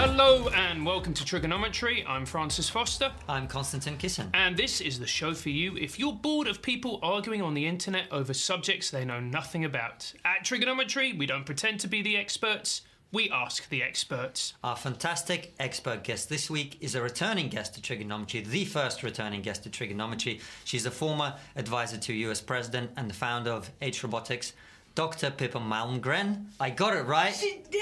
Hello and welcome to Triggernometry. I'm Francis Foster, I'm Konstantin Kisin. and this is the show for you if you're bored of people arguing on the internet over subjects they know nothing about. At Triggernometry, we don't pretend to be the experts, we ask the experts. Our fantastic expert guest this week is a returning guest to triggernometry, the first returning guest to triggernometry. She's a former advisor to US President and the founder of H Robotics, Dr. Pippa Malmgren. I got it right. Yeah,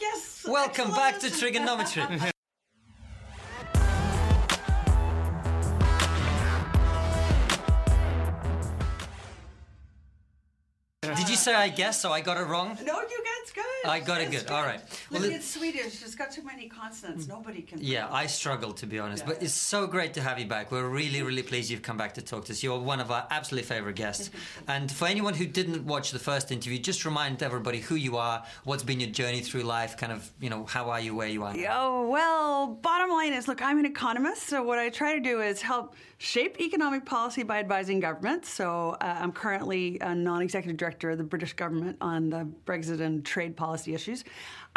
yes. Welcome back to triggernometry. Say I guess so I got it wrong? No, you guys good. I got it That's good. All right. Well, Look, it- it's Swedish. It's got too many consonants. Nobody can. Yeah, I struggle to be honest, Yeah. but it's so great to have you back. We're really, really pleased you've come back to talk to us. You're one of our absolutely favorite guests. and for anyone who didn't watch the first interview, just remind everybody who you are, what's been your journey through life, kind of, you know, how are you where you are. Oh, well, bottom line is look, I'm an economist, so what I try to do is help shape economic policy by advising governments. So uh, I'm currently a non executive director of the British government on the Brexit and trade policy issues.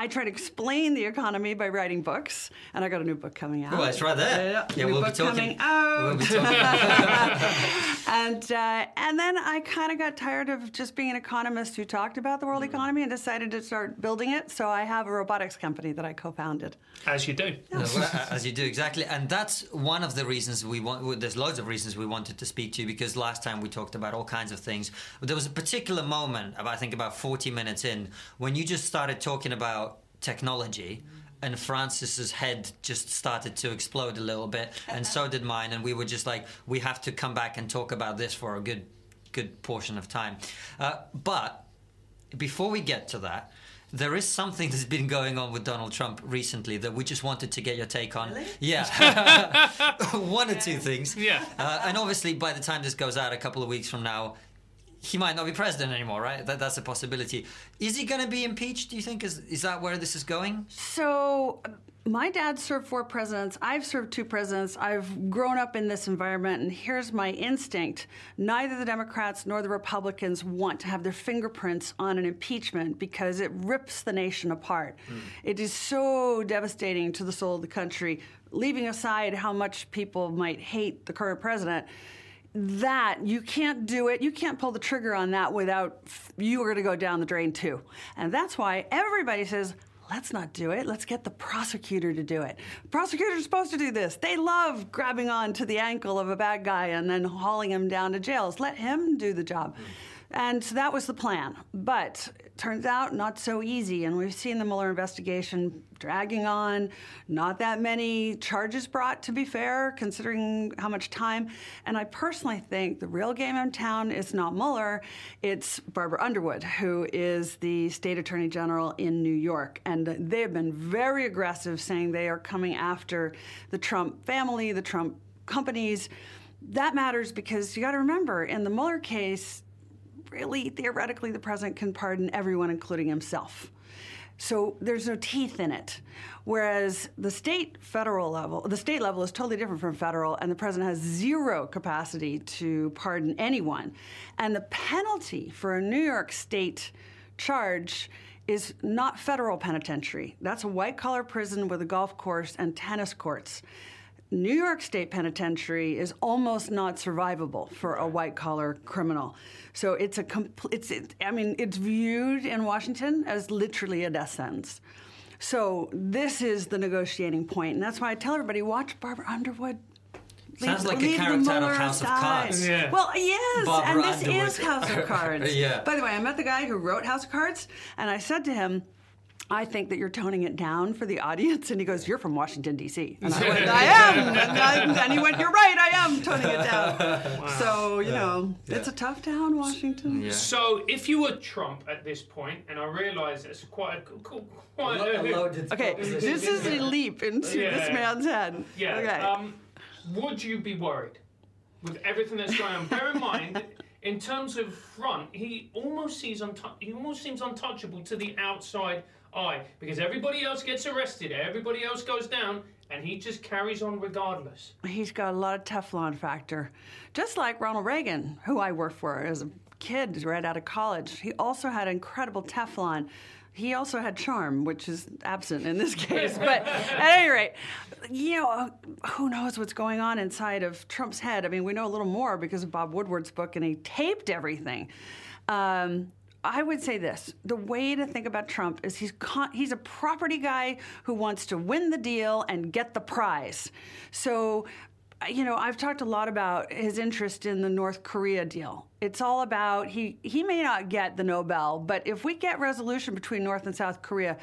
I try to explain the economy by writing books, and I got a new book coming out. Oh, it's right there. Yeah, Yeah, new we'll be book talking- coming out. We'll be talking. and uh, and then I kind of got tired of just being an economist who talked about the world Mm-hmm. economy and decided to start building it. So I have a robotics company that I co-founded. As you do. No, well, As you do, exactly. And that's one of the reasons we want, well, there's loads of reasons we wanted to speak to you because last time we talked about all kinds of things. But there was a particular moment, about, I think about 40 minutes in, when you just started talking about technology and Francis's head just started to explode a little bit, and so did mine. And we were just like, we have to come back and talk about this for a good, good portion of time. Uh, but before we get to that, there is something that's been going on with Donald Trump recently that we just wanted to get your take on. Really? Yeah. One or two things. Yeah. Uh, and obviously, by the time this goes out a couple of weeks from now, he might not be president anymore, right? That, that's a possibility. Is he going to be impeached, do you think? Is, is that where this is going? So my dad served four presidents. I've served two presidents. I've grown up in this environment, and here's my instinct: neither the Democrats nor the Republicans want to have their fingerprints on an impeachment because it rips the nation apart. Hmm. It is so devastating to the soul of the country. Leaving aside how much people might hate the current president that you can't do it you can't pull the trigger on that without you are going to go down the drain too. And that's why everybody says let's not do it let's get the prosecutor to do it. Prosecutors are supposed to do this. They love grabbing on to the ankle of a bad guy and then hauling him down to jails let him do the job. And so that was the plan. But turns out not so easy and we've seen the mueller investigation dragging on. Not that many charges brought to be fair considering how much time. And i personally think the real game in town is not mueller it's barbara underwood who is the state attorney general in new york. And they have been very aggressive saying they are coming after the trump family the trump companies. That matters because you got to remember in the mueller case really theoretically the president can pardon everyone including himself. So there's no teeth in it. Whereas the state federal level the state level is totally different from federal and the president has zero capacity to pardon anyone. And the penalty for a new york state charge is not federal penitentiary. That's a white collar prison with a golf course and tennis courts New York State Penitentiary is almost not survivable for a white collar criminal. So it's a compl- it's it, I mean it's viewed in Washington as literally a death sentence. So this is the negotiating point, and that's why I tell everybody watch Barbara Underwood. Sounds like a leave the character out of Mueller House of. Cards. Yeah. Well, yes, Barbara and this Underwood. is House of Cards. Yeah. By the way, I met the guy who wrote House of Cards, and I said to him, I think that you're toning it down for the audience. And he goes, You're from Washington, D.C. And I went, I am. And, I, and he went, You're right, I am toning it down. So, you know, it's a tough town, Washington. Yeah. So, if you were Trump at this point, and I realise it's quite a, quite a, Okay, this is a leap into Yeah. this man's head. Yeah. Okay. Um, would you be worried with everything that's going on? Bear in mind, in terms of front, he almost sees untou- he almost seems untouchable to the outside eye because everybody else gets arrested, everybody else goes down, and he just carries on regardless. He's got a lot of Teflon factor. Just like Ronald Reagan, who I worked for as a kid right out of college. He also had incredible Teflon. He also had charm, which is absent in this case. But at any rate, you know, who knows what's going on inside of Trump's head? I mean, we know a little more because of Bob Woodward's book, and he taped everything. Um, I would say this: the way to think about Trump is he's con- he's a property guy who wants to win the deal and get the prize. So you know, I've talked a lot about his interest in the North Korea deal. It's all about he he may not get the Nobel, but if we get resolution between North and South Korea,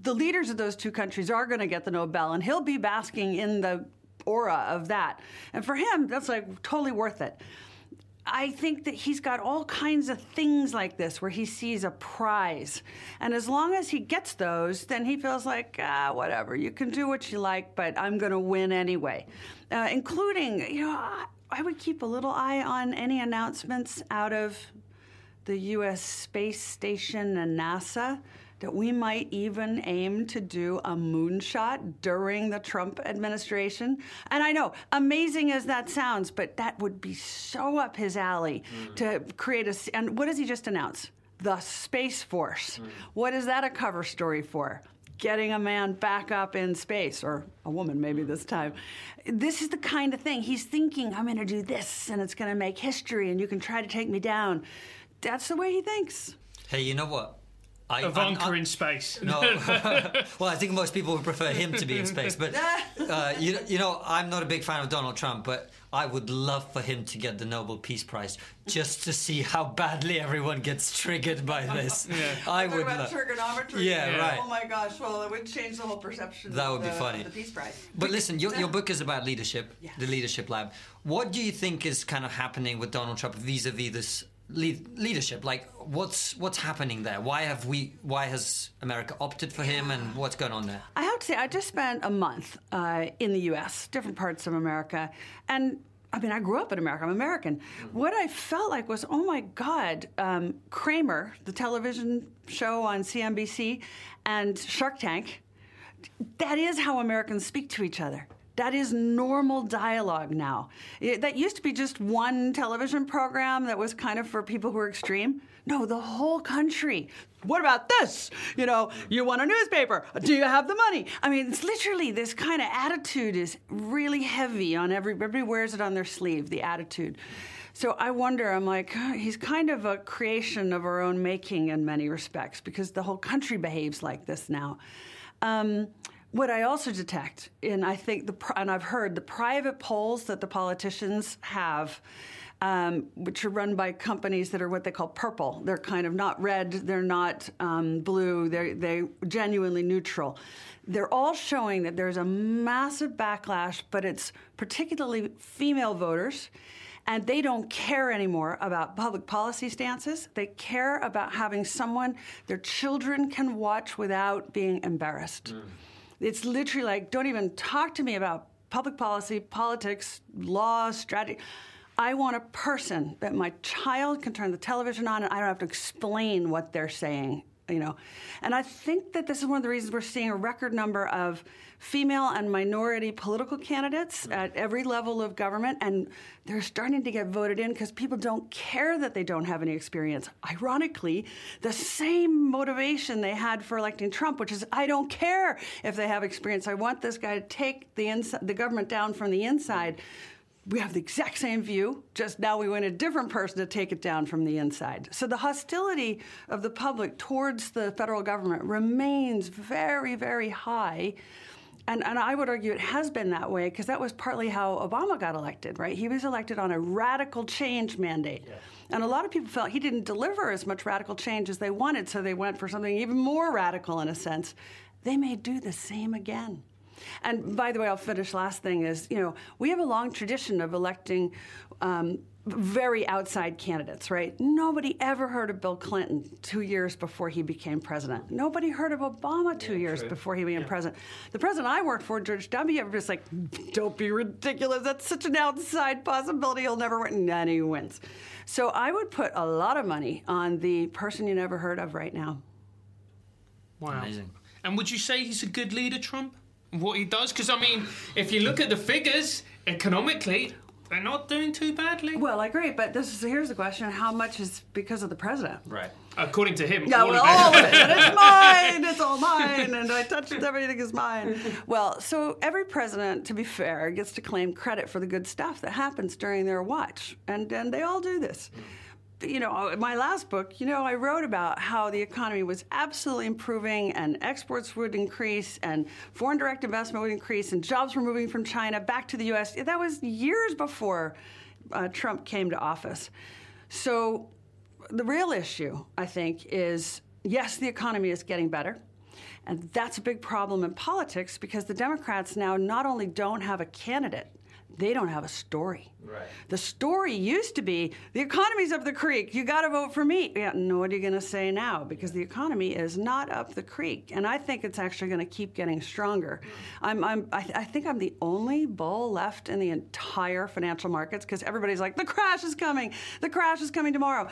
the leaders of those two countries are going to get the Nobel, and he'll be basking in the aura of that. And for him, that's like totally worth it. I think that he's got all kinds of things like this where he sees a prize. And as long as he gets those, then he feels like, ah, whatever, you can do what you like, but I'm going to win anyway. Uh, including, you know, I would keep a little eye on any announcements out of the U.S. Space Station and NASA that we might even aim to do a moonshot during the Trump administration. And I know, amazing as that sounds, but that would be so up his alley mm. to create a. And what does he just announce? The Space Force. Mm. What is that a cover story for? Getting a man back up in space, or a woman maybe this time. This is the kind of thing he's thinking, I'm going to do this and it's going to make history and you can try to take me down. That's the way he thinks. Hey, you know what? I, Ivanka I'm, I'm, in space. No, well, I think most people would prefer him to be in space. But uh, you, you know, I'm not a big fan of Donald Trump, but I would love for him to get the Nobel Peace Prize just to see how badly everyone gets triggered by this. yeah. I would love. triggernometry. Yeah, yeah, right. Oh my gosh! Well, it would change the whole perception. That would the, be funny. The Peace Prize. But listen, your, your book is about leadership, yes. the Leadership Lab. What do you think is kind of happening with Donald Trump vis-a-vis this lead, leadership like what's what's happening there why have we why has america opted for him and what's going on there i have to say i just spent a month uh, in the us different parts of america and I mean, I grew up in America. I'm American. Mm-hmm. What I felt like was, oh my God, um, Cramer, the television show on CNBC, and Shark Tank. That is how Americans speak to each other. That is normal dialogue now. It, that used to be just one television program that was kind of for people who are extreme. No, the whole country. What about this? You know, you want a newspaper. Do you have the money? I mean, it's literally this kind of attitude is really heavy on every, everybody wears it on their sleeve, the attitude. So I wonder, I'm like, he's kind of a creation of our own making in many respects because the whole country behaves like this now. Um, what I also detect, and I think the and I've heard the private polls that the politicians have. Um, which are run by companies that are what they call purple. They're kind of not red, they're not um, blue, they're they genuinely neutral. They're all showing that there's a massive backlash, but it's particularly female voters. And they don't care anymore about public policy stances. They care about having someone their children can watch without being embarrassed. Mm. It's literally like, don't even talk to me about public policy, politics, law, strategy. I want a person that my child can turn the television on and I don't have to explain what they're saying you know. And I think that this is one of the reasons we're seeing a record number of female and minority political candidates at every level of government, and they're starting to get voted in because people don't care that they don't have any experience. Ironically, the same motivation they had for electing Trump, which is I don't care if they have experience. I want this guy to take the ins- the government down from the inside we have the exact same view, just now we want a different person to take it down from the inside. So the hostility of the public towards the federal government remains very, very high. And, and I would argue it has been that way because that was partly how Obama got elected, right? He was elected on a radical change mandate. Yeah. And a lot of people felt he didn't deliver as much radical change as they wanted, so they went for something even more radical in a sense. They may do the same again. And by the way, I'll finish. Last thing is, you know, we have a long tradition of electing. Um, very outside candidates, right? Nobody ever heard of Bill Clinton two years before he became president. Nobody heard of Obama two yeah, years true. before he became yeah. president. The president I worked for, George W., was like, don't be ridiculous. That's such an outside possibility. He'll never win. And he wins. So I would put a lot of money on the person you never heard of right now. Wow. Amazing. And would you say he's a good leader, Trump? What he does. Because I mean, if you look at the figures economically, they're not doing too badly. Well, I agree, but this is here's the question: How much is because of the president? Right. According to him, Yeah, all well, all of it. It's mine. It's all mine, and I touched it, everything is mine. Well, so every president, to be fair, gets to claim credit for the good stuff that happens during their watch, and and they all do this. You know, my last book, you know, I wrote about how the economy was absolutely improving, and exports would increase, and foreign direct investment would increase, and jobs were moving from China back to the U.S. That was years before uh, Trump came to office. So the real issue, I think, is yes, the economy is getting better. And that's a big problem in politics because the Democrats now not only don't have a candidate, they don't have a story. Right. The story used to be the economy's up the creek. You got to vote for me. Yeah, no, what are you going to say now? Because the economy is not up the creek, and I think it's actually going to keep getting stronger. Mm. I'm, I'm, I, I think I'm the only bull left in the entire financial markets because everybody's like, the crash is coming. The crash is coming tomorrow.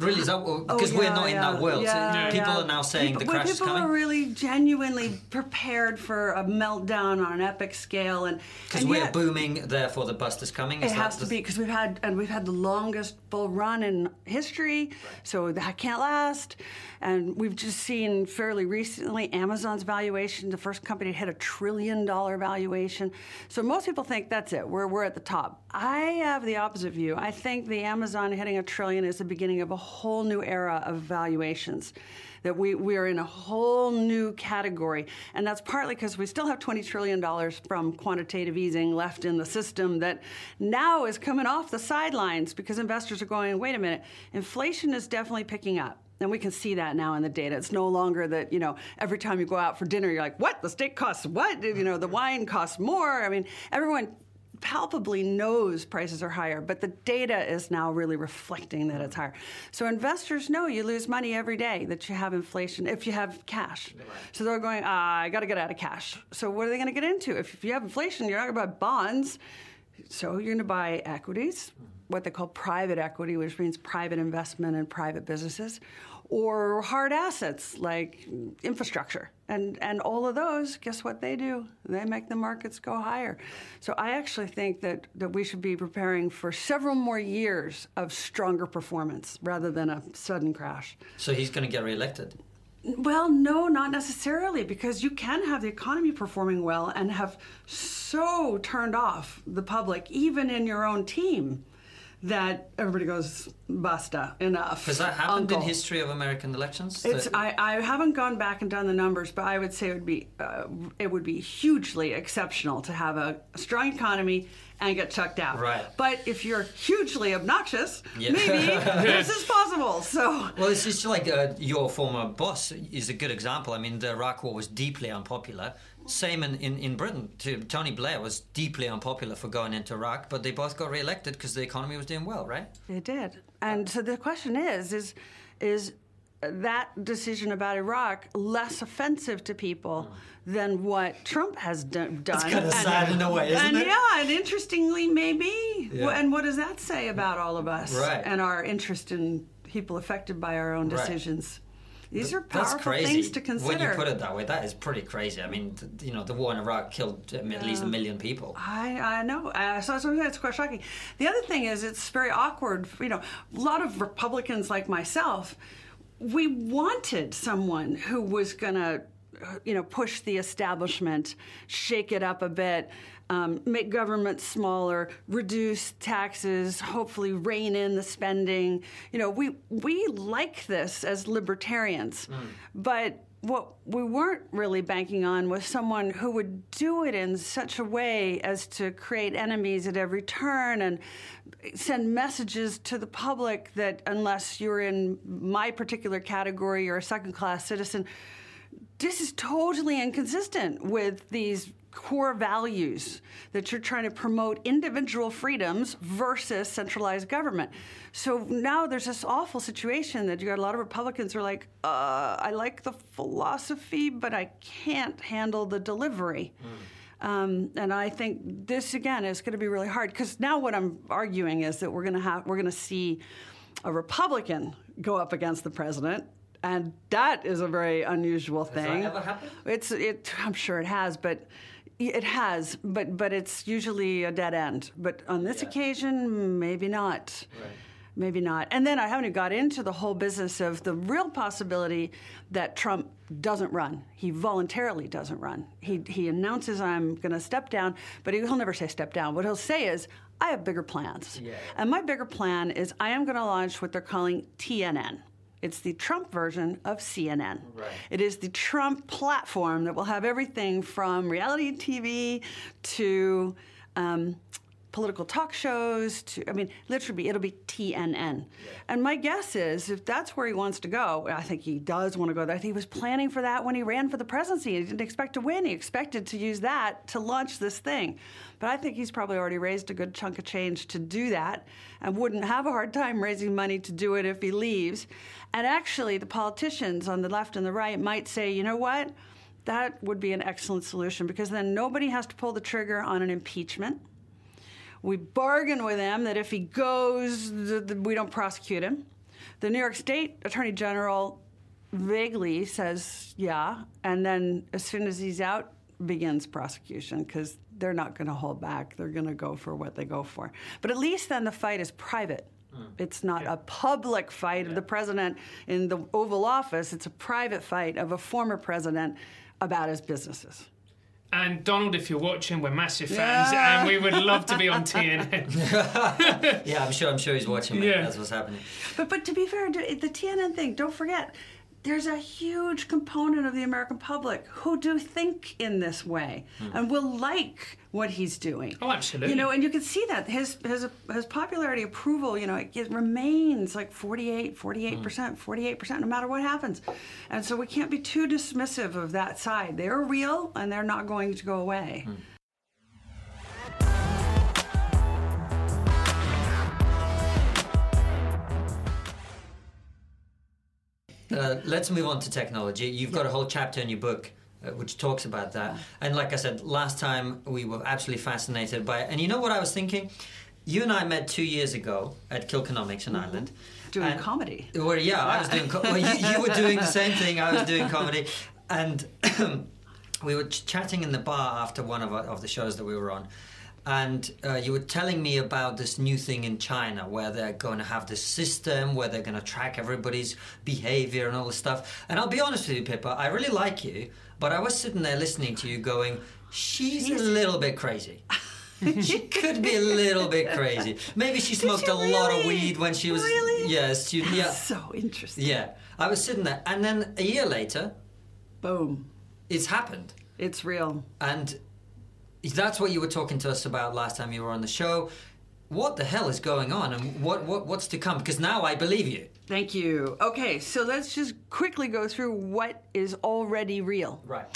Really? Is that Oh, because we're yeah, not in that world? yeah, people yeah. are now saying people, the crash is people coming. are really genuinely prepared for a meltdown on an epic scale, and Because we're booming, therefore the bust is coming. Is It has to be because we've had and we've had the longest bull run in history, so that can't last. And we've just seen fairly recently Amazon's valuation, the first company to hit a trillion dollar valuation. So most people think that's it. We're we're at the top. I have the opposite view. I think the Amazon hitting a trillion is the beginning of a whole new era of valuations that we, we are in a whole new category. And that's partly because we still have $20 trillion from quantitative easing left in the system that now is coming off the sidelines because investors are going, wait a minute, inflation is definitely picking up. And we can see that now in the data. It's no longer that, you know, every time you go out for dinner, you're like, what? The steak costs what? You know, the wine costs more. I mean, everyone palpably knows prices are higher, but the data is now really reflecting that it's higher. So investors know you lose money every day that you have inflation if you have cash. So they're going, ah, I got to get out of cash. So what are they going to get into? If, if you have inflation, you're not going to buy bonds. So you're going to buy equities, what they call private equity, which means private investment in private businesses, or hard assets like infrastructure. And, and all of those, guess what they do? They make the markets go higher. So I actually think that, that we should be preparing for several more years of stronger performance rather than a sudden crash. So he's going to get reelected. Well, no, not necessarily, because you can have the economy performing well and have so turned off the public, even in your own team, that everybody goes, basta, enough. Has that happened in history of American elections? It's, I, I haven't gone back and done the numbers, but I would say it would be uh, it would be hugely exceptional to have a, strong economy and get chucked out. Right. But if you're hugely obnoxious, Yeah. maybe this is possible. So Well, it's just like uh, your former boss is a good example. I mean, the Iraq War was deeply unpopular. Same in, in, in Britain. Too. Tony Blair was deeply unpopular for going into Iraq, but they both got re-elected because the economy was doing well, right? They did. And so the question is, is, is that decision about Iraq less offensive to people mm. than what Trump has do- done? It's kinda And- sad in a way, isn't and it? yeah, and interestingly, maybe. Yeah. And what does that say about all of us Right. and our interest in people affected by our own Right. These are That's powerful crazy. things to consider. When you put it that way, that is pretty crazy. I mean, th- you know, the war in Iraq killed um, at least a million people. I, I know. Uh, so, so it's quite shocking. The other thing is, it's very awkward. You know, a lot of Republicans like myself, we wanted someone who was going to, you know, push the establishment, shake it up a bit. Um, make government smaller, reduce taxes, hopefully rein in the spending. You know, we we like this as libertarians, but what we weren't really banking on was someone who would do it in such a way as to create enemies at every turn and send messages to the public that unless you're in my particular category, you're a second class citizen. This is totally inconsistent with these core values that you're trying to promote individual freedoms versus centralized government. So now there's this awful situation that you got a lot of Republicans who are like, uh, I like the philosophy, but I can't handle the delivery. Um, and I think this again is going to be really hard because now what I'm arguing is that we're going to have we're going to see a Republican go up against the president, and that is a very unusual thing. that ever happened? It's it. I'm sure it has, but It has, but but it's usually a dead end. But on this Yeah. occasion, maybe not. Right. Maybe not. And then I haven't got into the whole business of the real possibility that Trump doesn't run. He voluntarily doesn't run. He he announces I'm going to step down, but he'll never say step down. What he'll say is I have bigger plans. Yeah. And my bigger plan is I am going to launch what they're calling TNN. It's the Trump version of CNN. Right. It is the Trump platform that will have everything from reality TV to um, political talk shows to, I mean, literally, it'll be TNN. And my guess is if that's where he wants to go, I think he does want to go there. I think he was planning for that when he ran for the presidency. He didn't expect to win, he expected to use that to launch this thing. But I think he's probably already raised a good chunk of change to do that and wouldn't have a hard time raising money to do it if he leaves. And actually, the politicians on the left and the right might say, you know what? That would be an excellent solution because then nobody has to pull the trigger on an impeachment. We bargain with him that if he goes, th- th- we don't prosecute him. The New York State Attorney General vaguely says, yeah, and then as soon as he's out, begins prosecution because they're not going to hold back. They're going to go for what they go for. But at least then the fight is private. Mm. It's not a public fight of the president in the Oval Office. It's a private fight of a former president about his businesses. And Donald, if you're watching, we're massive fans, Yeah. and we would love to be on TNN. Yeah, I'm sure. I'm sure he's watching. Mate. Yeah. That's what's happening. But but to be fair, the TNN thing, don't forget, there's a huge component of the American public who do think in this way hmm. and will like what he's doing. Oh, absolutely. You know, and you can see that his his his popularity approval, you know, it, it remains like 48, 48%, 48% hmm. no matter what happens. And so we can't be too dismissive of that side. They're real and they're not going to go away. Hmm. Uh, let's move on to technology. You've got a whole chapter in your book uh, which talks about that. And like I said, last time we were absolutely fascinated by it. And you know what I was thinking? You and I met two years ago at Kilkenomics in Ireland. Doing And- comedy. Well, yeah, I was doing. Co- well, you, you were doing the same thing. I was doing comedy, and we were ch- chatting in the bar after one of, our, of the shows that we were on, and uh, you were telling me about this new thing in China where they're going to have this system where they're going to track everybody's behavior and all this stuff. And I'll be honest with you, Pippa, I really like you, but I was sitting there listening to you, going, "She's a little bit crazy." she could be a little bit crazy. Maybe she smoked she a lot of weed when she was Really? yeah, student. Yeah, So interesting. yeah. I was sitting there, and then a year later, Boom. it's happened, It's real. and that's what you were talking to us about last time you were on the show. What the hell is going on, and what, what what's to come? Because now I believe you. Thank you. Okay, so let's just quickly go through what is already real. Right.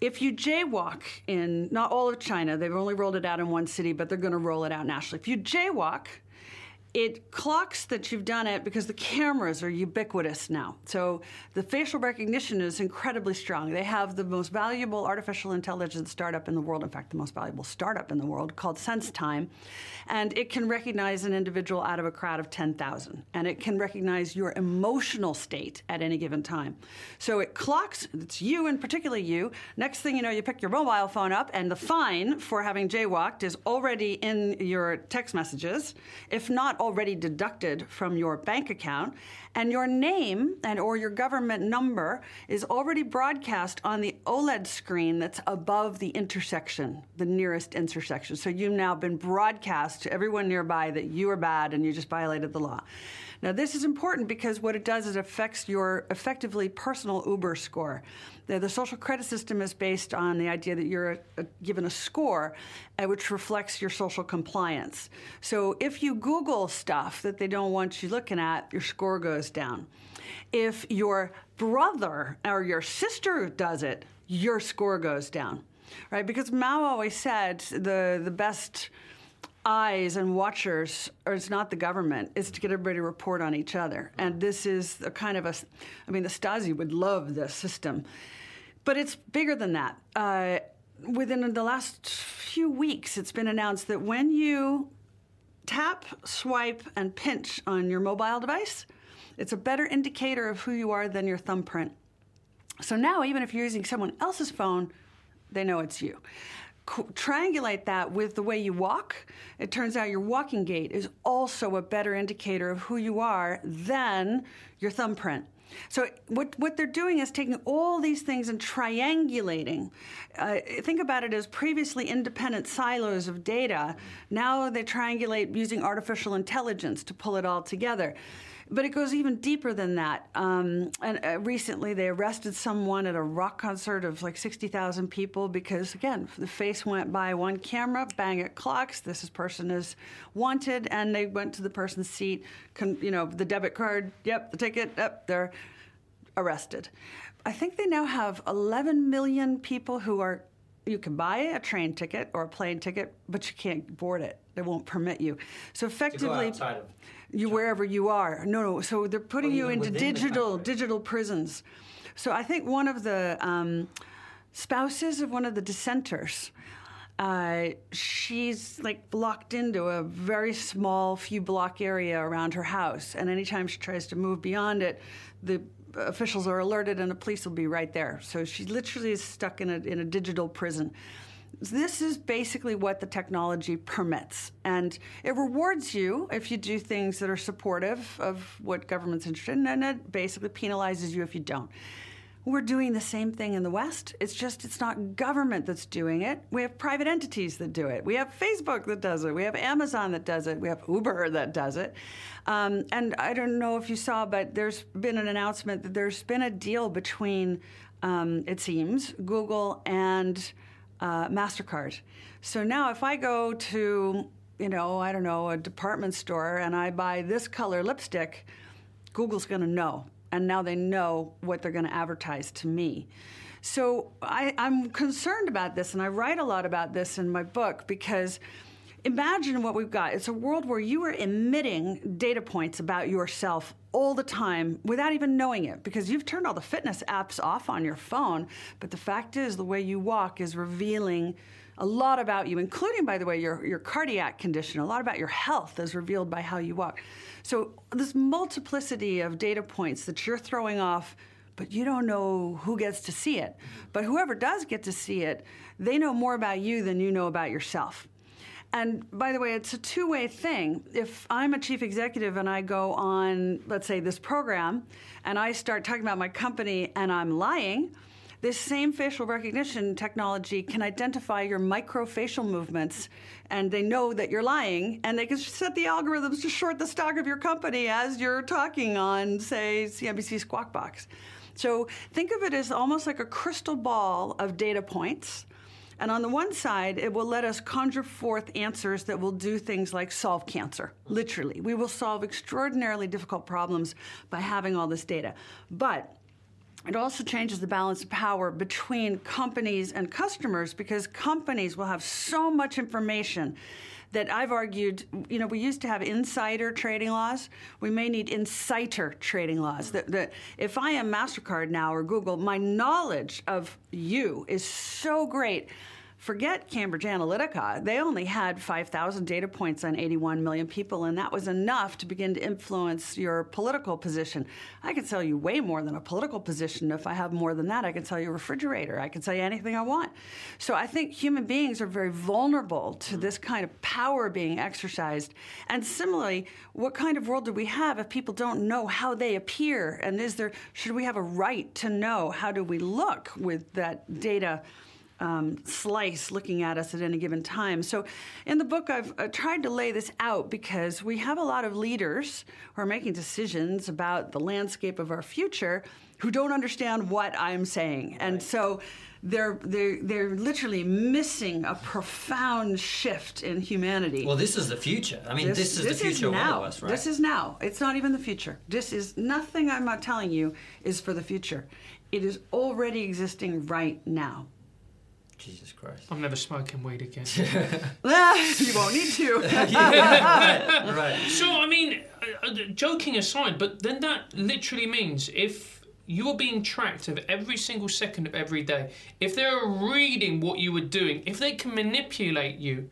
If you jaywalk in not all of China, they've only rolled it out in one city, but they're going to roll it out nationally. If you jaywalk, it clocks that you've done it because the cameras are ubiquitous now. So the facial recognition is incredibly strong. They have the most valuable artificial intelligence startup in the world, in fact, the most valuable startup in the world called SenseTime. And it can recognize an individual out of a crowd of 10,000. And it can recognize your emotional state at any given time. So it clocks, it's you and particularly you. Next thing you know, you pick your mobile phone up, and the fine for having jaywalked is already in your text messages, if not already deducted from your bank account. And your name and or your government number is already broadcast on the OLED screen that's above the intersection, the nearest intersection. So you've now been broadcast to everyone nearby that you are bad and you just violated the law. Now, this is important because what it does is affects your effectively personal Uber score. The, the social credit system is based on the idea that you're uh given a score uh, which reflects your social compliance. So if you Google stuff that they don't want you looking at, your score goes down. If your brother or your sister does it, your score goes down. Right? Because Mao always said the, the best eyes and watchers, or it's not the government, it's to get everybody to report on each other. And this is a kind of a, I mean, the Stasi would love this system. But it's bigger than that. Uh, within the last few weeks, it's been announced that when you tap, swipe, and pinch on your mobile device, it's a better indicator of who you are than your thumbprint. So now, even if you're using someone else's phone, they know it's you. Triangulate that with the way you walk. It turns out your walking gait is also a better indicator of who you are than your thumbprint. So what what they're doing is taking all these things and triangulating. Uh, think about it as previously independent silos of data. Now they triangulate using artificial intelligence to pull it all together. But it goes even deeper than that. Um, and uh, recently, they arrested someone at a rock concert of like 60,000 people because, again, the face went by one camera, bang, it clocks. This person is wanted, and they went to the person's seat. Con- you know, the debit card. Yep, the ticket. Yep, they're arrested. I think they now have 11 million people who are. You can buy a train ticket or a plane ticket, but you can't board it. They won't permit you. So effectively, outside of you wherever you are. No, no. So they're putting you into digital digital prisons. So I think one of the um, spouses of one of the dissenters. Uh, she's like locked into a very small few block area around her house, and anytime she tries to move beyond it, the officials are alerted and the police will be right there. So she literally is stuck in a in a digital prison. This is basically what the technology permits. And it rewards you if you do things that are supportive of what government's interested in, and it basically penalizes you if you don't. We're doing the same thing in the West. It's just it's not government that's doing it. We have private entities that do it. We have Facebook that does it. We have Amazon that does it. We have Uber that does it. Um, and I don't know if you saw, but there's been an announcement that there's been a deal between, um, it seems, Google and uh, MasterCard. So now if I go to, you know, I don't know, a department store and I buy this color lipstick, Google's going to know. And now they know what they're going to advertise to me. So I, I'm concerned about this, and I write a lot about this in my book because imagine what we've got. It's a world where you are emitting data points about yourself all the time without even knowing it because you've turned all the fitness apps off on your phone. But the fact is, the way you walk is revealing a lot about you, including, by the way, your, your cardiac condition. A lot about your health is revealed by how you walk. So, this multiplicity of data points that you're throwing off but you don't know who gets to see it. But whoever does get to see it, they know more about you than you know about yourself. And by the way, it's a two way thing. If I'm a chief executive and I go on, let's say, this program, and I start talking about my company and I'm lying, this same facial recognition technology can identify your microfacial movements and they know that you're lying and they can set the algorithms to short the stock of your company as you're talking on, say, CNBC Squawk Box. So think of it as almost like a crystal ball of data points. And on the one side, it will let us conjure forth answers that will do things like solve cancer, literally. We will solve extraordinarily difficult problems by having all this data. But it also changes the balance of power between companies and customers because companies will have so much information that I've argued, you know, we used to have insider trading laws. We may need inciter trading laws. That, that if I am MasterCard now or Google, my knowledge of you is so great. Forget Cambridge Analytica. They only had 5,000 data points on 81 million people, and that was enough to begin to influence your political position. I can sell you way more than a political position. If I have more than that, I can sell you a refrigerator. I can sell you anything I want. So I think human beings are very vulnerable to mm-hmm. this kind of power being exercised. And similarly, what kind of world do we have if people don't know how they appear? And is there should we have a right to know how do we look with that data? Um, slice looking at us at any given time. So, in the book, I've uh, tried to lay this out because we have a lot of leaders who are making decisions about the landscape of our future who don't understand what I'm saying, and so. They're, they're, they're literally missing a profound shift in humanity. Well, this is the future. I mean, this, is the future of now. all of us, right? This is now. It's not even the future. This is nothing I'm not telling you is for the future. It is already existing right now. Jesus Christ. I'm never smoking weed again. you won't need to. right. so, I mean, uh, uh, joking aside, but then that literally means if you're being tracked of every single second of every day, if they're reading what you were doing, if they can manipulate you,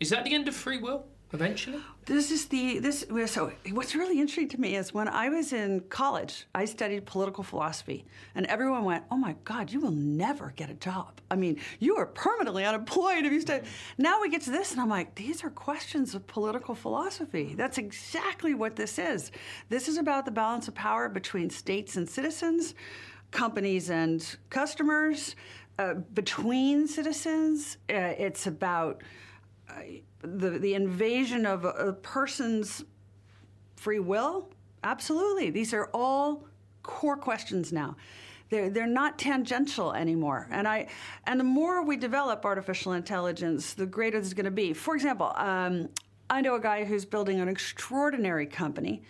is that the end of free will? Eventually? This is the this. So what's really interesting to me is when I was in college, I studied political philosophy, and everyone went, "Oh my God, you will never get a job. I mean, you are permanently unemployed if you study." Now we get to this, and I'm like, these are questions of political philosophy. That's exactly what this is. This is about the balance of power between states and citizens, companies and customers, uh, between citizens. Uh, it's about uh, the the invasion of a, a person's free will. Absolutely, these are all core questions now. They're, they're not tangential anymore. And I and the more we develop artificial intelligence, the greater it's going to be. For example, um, I know a guy who's building an extraordinary company.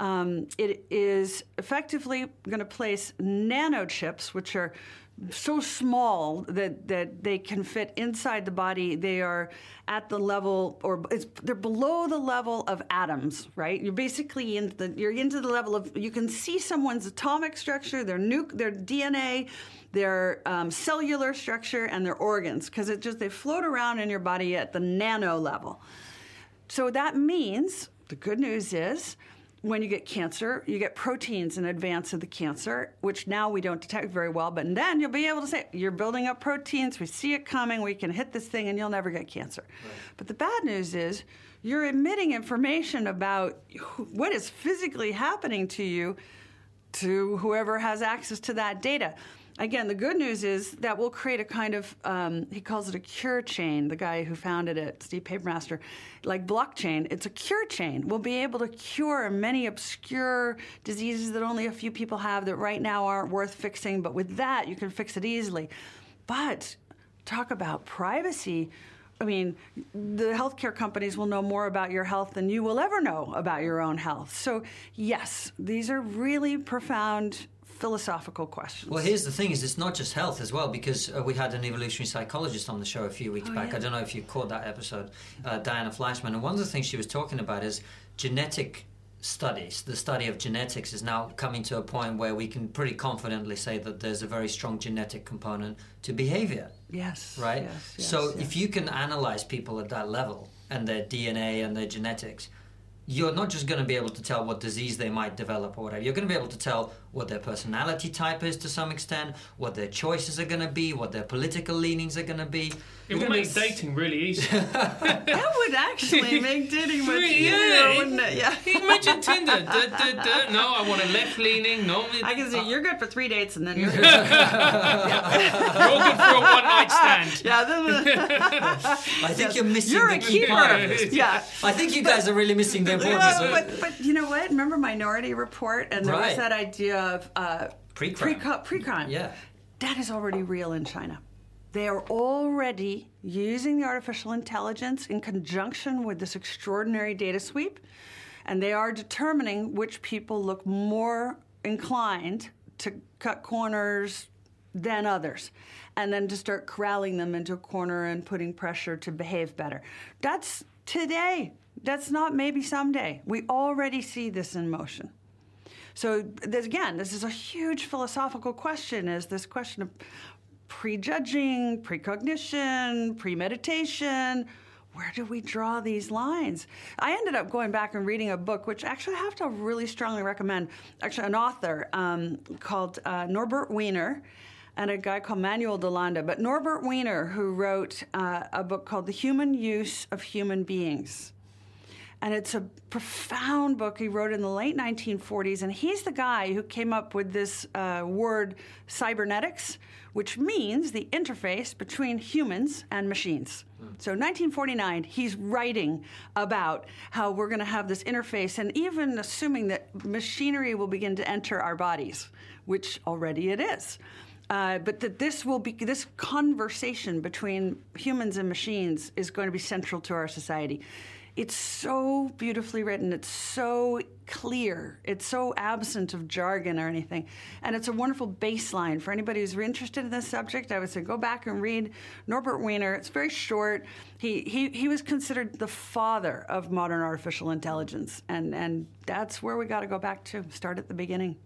Um, it is effectively going to place nanochips, which are so small that, that they can fit inside the body. They are at the level, or they're below the level of atoms, right? You're basically in the you're into the level of you can see someone's atomic structure, their nuke, their DNA, their um, cellular structure, and their organs, because it just they float around in your body at the nano level. So that means the good news is when you get cancer, you get proteins in advance of the cancer, which now we don't detect very well. But then you'll be able to say, you're building up proteins, we see it coming, we can hit this thing, and you'll never get cancer. Right. But the bad news is, you're emitting information about what is physically happening to you to whoever has access to that data again, the good news is that we'll create a kind of, um, he calls it a cure chain, the guy who founded it, Steve Papermaster, like blockchain. It's a cure chain. We'll be able to cure many obscure diseases that only a few people have that right now aren't worth fixing, but with that, you can fix it easily. But talk about privacy. I mean, the healthcare companies will know more about your health than you will ever know about your own health. So, yes, these are really profound philosophical questions. Well, here's the thing: is it's not just health as well, because uh, we had an evolutionary psychologist on the show a few weeks oh, back. Yeah. I don't know if you caught that episode, uh, Diana Fleischman, and one of the things she was talking about is genetic studies. The study of genetics is now coming to a point where we can pretty confidently say that there's a very strong genetic component to behavior. Yes. Right. Yes, yes, so yes. if you can analyze people at that level and their DNA and their genetics you're not just going to be able to tell what disease they might develop or whatever. You're going to be able to tell what their personality type is to some extent, what their choices are going to be, what their political leanings are going to be. It would make dating really easy. that would actually make dating much easier, yeah, wouldn't it? Yeah. Imagine Tinder. Da, da, da. No, I want a left leaning. No, I can see uh, you're good for three dates, and then you're good. yeah. You're good for a one night stand. Yeah. I think yes. you're missing you're the key keeper. part of this. Yeah. I think you guys are really missing the importance. Yeah, but, but you know what? Remember Minority Report, and there right. was that idea of uh, pre-crime. Pre-crime. Yeah. That is already real in China. They are already using the artificial intelligence in conjunction with this extraordinary data sweep, and they are determining which people look more inclined to cut corners than others, and then to start corralling them into a corner and putting pressure to behave better. That's today. That's not maybe someday. We already see this in motion. So this, again, this is a huge philosophical question. Is this question of prejudging, precognition, premeditation? Where do we draw these lines? I ended up going back and reading a book, which actually I have to really strongly recommend. Actually, an author um, called uh, Norbert Wiener and a guy called Manuel DeLanda. But Norbert Wiener, who wrote uh, a book called The Human Use of Human Beings. And it's a profound book he wrote in the late 1940s. And he's the guy who came up with this uh, word cybernetics, which means the interface between humans and machines. So, 1949, he's writing about how we're going to have this interface, and even assuming that machinery will begin to enter our bodies, which already it is. Uh, but that this will be this conversation between humans and machines is going to be central to our society it's so beautifully written. It's so clear. It's so absent of jargon or anything. And it's a wonderful baseline for anybody who's interested in this subject. I would say go back and read Norbert Wiener. It's very short. He, he, he was considered the father of modern artificial intelligence. And, and that's where we got to go back to, start at the beginning.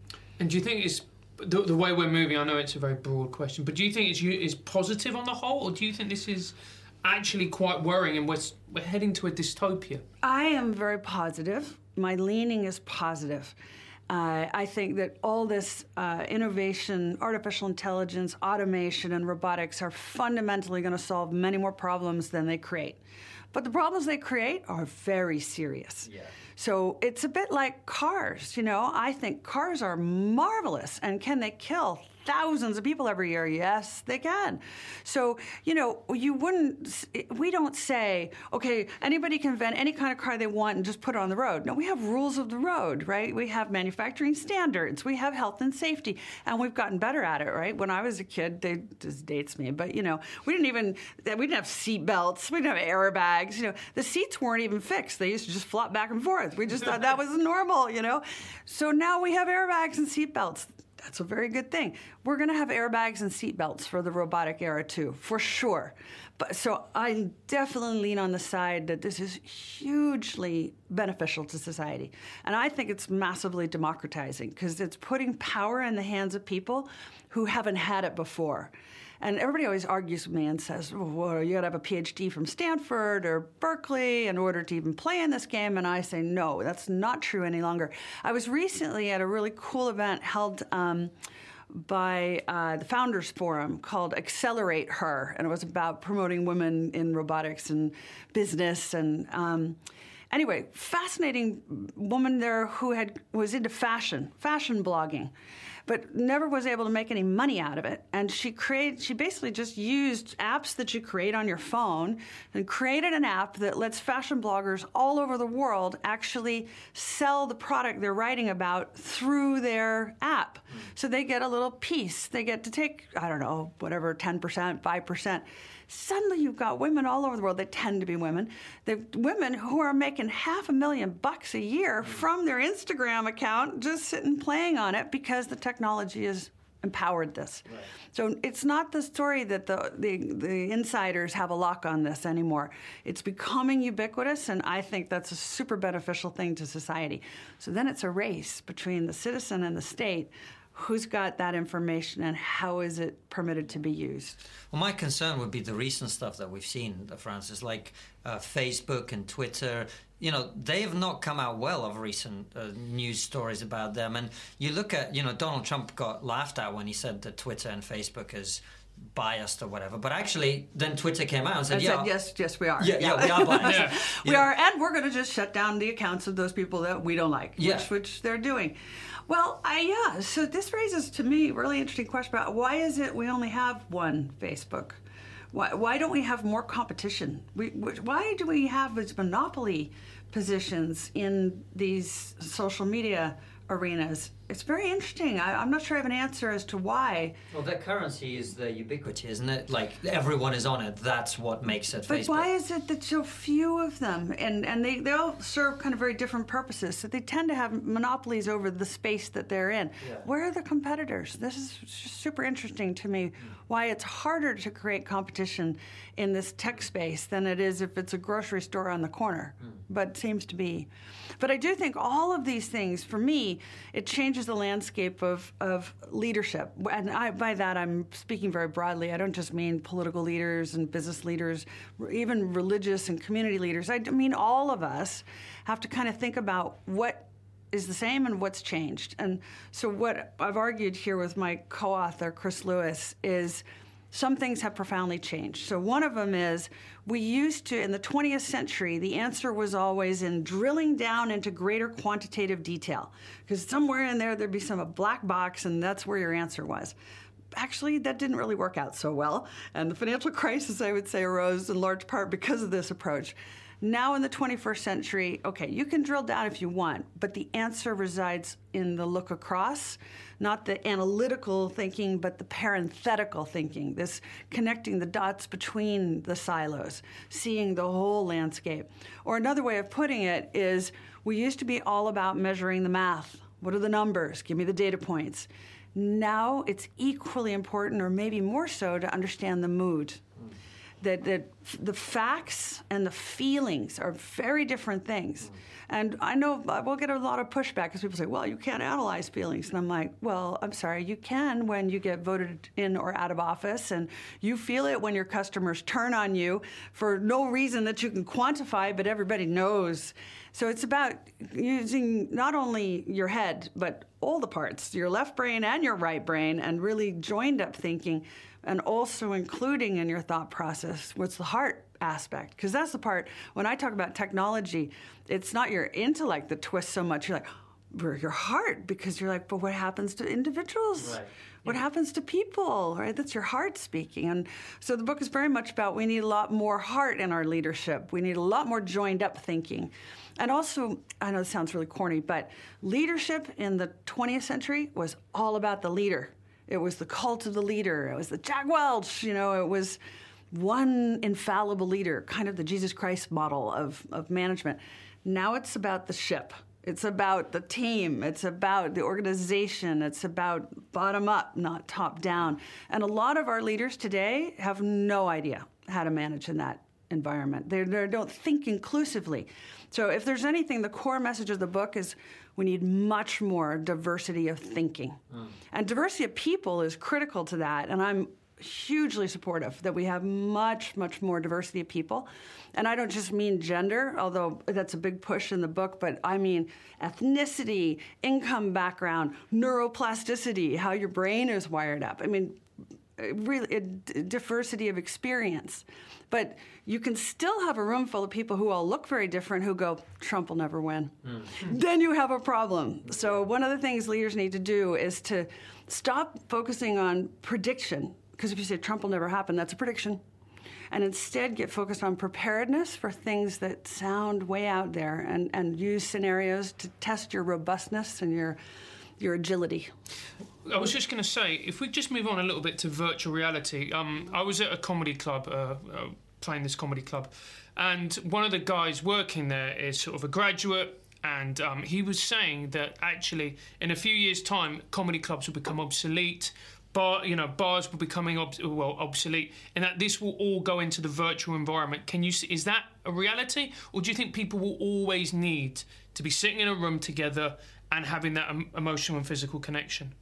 And do you think it's the, the way we're moving? I know it's a very broad question, but do you think it's, it's positive on the whole, or do you think this is actually quite worrying and we're, we're heading to a dystopia? I am very positive. My leaning is positive. Uh, I think that all this uh, innovation, artificial intelligence, automation, and robotics are fundamentally going to solve many more problems than they create. But the problems they create are very serious. Yeah. So it's a bit like cars, you know. I think cars are marvelous, and can they kill thousands of people every year. Yes, they can. So, you know, you wouldn't, we don't say, okay, anybody can invent any kind of car they want and just put it on the road. No, we have rules of the road, right? We have manufacturing standards, we have health and safety, and we've gotten better at it, right? When I was a kid, they, this dates me, but, you know, we didn't even, we didn't have seat belts, we didn't have airbags, you know, the seats weren't even fixed. They used to just flop back and forth. We just thought that was normal, you know? So now we have airbags and seat belts that's a very good thing. We're going to have airbags and seatbelts for the robotic era too, for sure. But so I definitely lean on the side that this is hugely beneficial to society, and I think it's massively democratizing because it's putting power in the hands of people who haven't had it before. And everybody always argues with me and says, well, you got to have a PhD from Stanford or Berkeley in order to even play in this game. And I say, no, that's not true any longer. I was recently at a really cool event held. Um, by uh, the Founders Forum called Accelerate Her, and it was about promoting women in robotics and business. And um, anyway, fascinating woman there who had was into fashion, fashion blogging, but never was able to make any money out of it. And she created, she basically just used apps that you create on your phone and created an app that lets fashion bloggers all over the world actually sell the product they're writing about through their app. So they get a little piece. They get to take, I don't know, whatever, 10%, 5% suddenly you've got women all over the world. They tend to be women. The women who are making half a million bucks a year mm. from their Instagram account, just sitting playing on it because the technology has empowered this. Right. So it's not the story that the, the, the insiders have a lock on this anymore. It's becoming ubiquitous, and I think that's a super beneficial thing to society. So then it's a race between the citizen and the state who's got that information and how is it permitted to be used? Well, my concern would be the recent stuff that we've seen, Francis, like uh, Facebook and Twitter. You know, they have not come out well of recent uh, news stories about them. And you look at, you know, Donald Trump got laughed at when he said that Twitter and Facebook is biased or whatever. But actually, then Twitter came out and said, "Yeah, said, yes, yes, we are. Yeah, yeah, yeah we are biased. yeah. We are, and we're going to just shut down the accounts of those people that we don't like, yeah. which, which they're doing." Well, I, yeah. So this raises to me a really interesting question about why is it we only have one Facebook? Why, why don't we have more competition? We, why do we have these monopoly positions in these social media arenas. It's very interesting. I, am not sure I have an answer as to why. Well, the currency is the ubiquity, isn't it? Like everyone is on it. That's what makes it. But Facebook. why is it that so few of them, and and they, they all serve kind of very different purposes. So they tend to have monopolies over the space that they're in. Yeah. Where are the competitors? This is super interesting to me. Mm. Why it's harder to create competition in this tech space than it is if it's a grocery store on the corner. Mm. But seems to be. But I do think all of these things, for me, it changes the landscape of, of leadership. And I, by that, I'm speaking very broadly. I don't just mean political leaders and business leaders, even religious and community leaders. I mean all of us have to kind of think about what is the same and what's changed. And so, what I've argued here with my co author, Chris Lewis, is some things have profoundly changed. So, one of them is we used to, in the 20th century, the answer was always in drilling down into greater quantitative detail. Because somewhere in there, there'd be some black box, and that's where your answer was. Actually, that didn't really work out so well. And the financial crisis, I would say, arose in large part because of this approach. Now, in the 21st century, okay, you can drill down if you want, but the answer resides in the look across, not the analytical thinking, but the parenthetical thinking, this connecting the dots between the silos, seeing the whole landscape. Or another way of putting it is we used to be all about measuring the math. What are the numbers? Give me the data points. Now it's equally important, or maybe more so, to understand the mood that, that the facts and the feelings are very different things. Mm. And I know uh, I will get a lot of pushback because people say, well, you can't analyze feelings. And I'm like, well, I'm sorry, you can when you get voted in or out of office. And you feel it when your customers turn on you for no reason that you can quantify, but everybody knows. So it's about using not only your head, but all the parts, your left brain and your right brain, and really joined up thinking, and also including in your thought process what's the heart aspect. Because that's the part, when I talk about technology, it's not your intellect that twists so much. You're like, your heart, because you're like, but what happens to individuals? Right. What happens to people, right? That's your heart speaking. And so the book is very much about we need a lot more heart in our leadership. We need a lot more joined up thinking. And also, I know it sounds really corny, but leadership in the 20th century was all about the leader. It was the cult of the leader. It was the Jack Welch, you know, it was one infallible leader, kind of the Jesus Christ model of, of management. Now it's about the ship. It's about the team. It's about the organization. It's about bottom up, not top down. And a lot of our leaders today have no idea how to manage in that environment. They, they don't think inclusively. So, if there's anything, the core message of the book is we need much more diversity of thinking. Mm. And diversity of people is critical to that. And I'm hugely supportive that we have much, much more diversity of people. And I don't just mean gender, although that's a big push in the book, but I mean ethnicity, income background, neuroplasticity, how your brain is wired up. I mean, really, a diversity of experience. But you can still have a room full of people who all look very different who go, Trump will never win. Mm. Then you have a problem. So, one of the things leaders need to do is to stop focusing on prediction. Because if you say Trump will never happen, that's a prediction. And instead get focused on preparedness for things that sound way out there and, and use scenarios to test your robustness and your your agility. I was just going to say, if we just move on a little bit to virtual reality, um, I was at a comedy club, uh, uh, playing this comedy club, and one of the guys working there is sort of a graduate, and um, he was saying that actually, in a few years' time, comedy clubs will become obsolete. Bar, you know, bars will becoming ob- well obsolete, and that this will all go into the virtual environment. Can you see? Is that a reality, or do you think people will always need to be sitting in a room together and having that emotional and physical connection?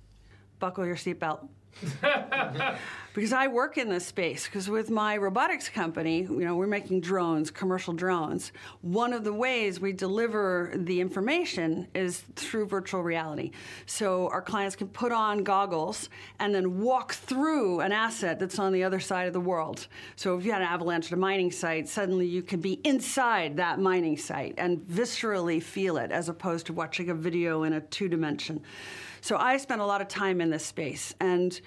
buckle your seatbelt. because I work in this space. Because with my robotics company, you know, we're making drones, commercial drones. One of the ways we deliver the information is through virtual reality. So our clients can put on goggles and then walk through an asset that's on the other side of the world. So if you had an avalanche at a mining site, suddenly you can be inside that mining site and viscerally feel it, as opposed to watching a video in a two dimension. So I spent a lot of time in this space and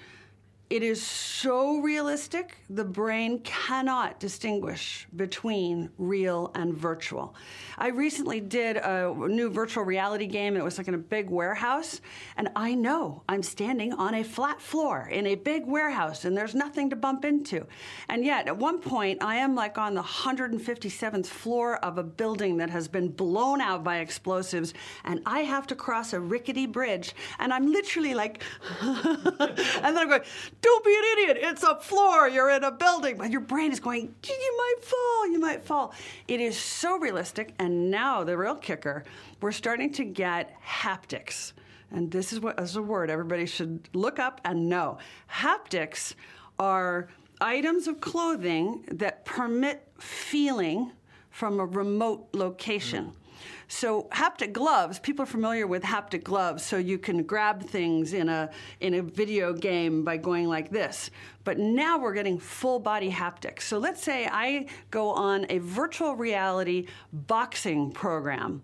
it is so realistic, the brain cannot distinguish between real and virtual. I recently did a new virtual reality game, and it was like in a big warehouse, and I know I'm standing on a flat floor in a big warehouse, and there's nothing to bump into. And yet, at one point, I am like on the 157th floor of a building that has been blown out by explosives, and I have to cross a rickety bridge, and I'm literally like, and then I'm going, don't be an idiot. It's a floor. You're in a building. But your brain is going, you might fall. You might fall. It is so realistic. And now the real kicker, we're starting to get haptics. And this is what as a word everybody should look up and know. Haptics are items of clothing that permit feeling from a remote location. Mm. So haptic gloves, people are familiar with haptic gloves, so you can grab things in a in a video game by going like this. But now we're getting full body haptics. So let's say I go on a virtual reality boxing program.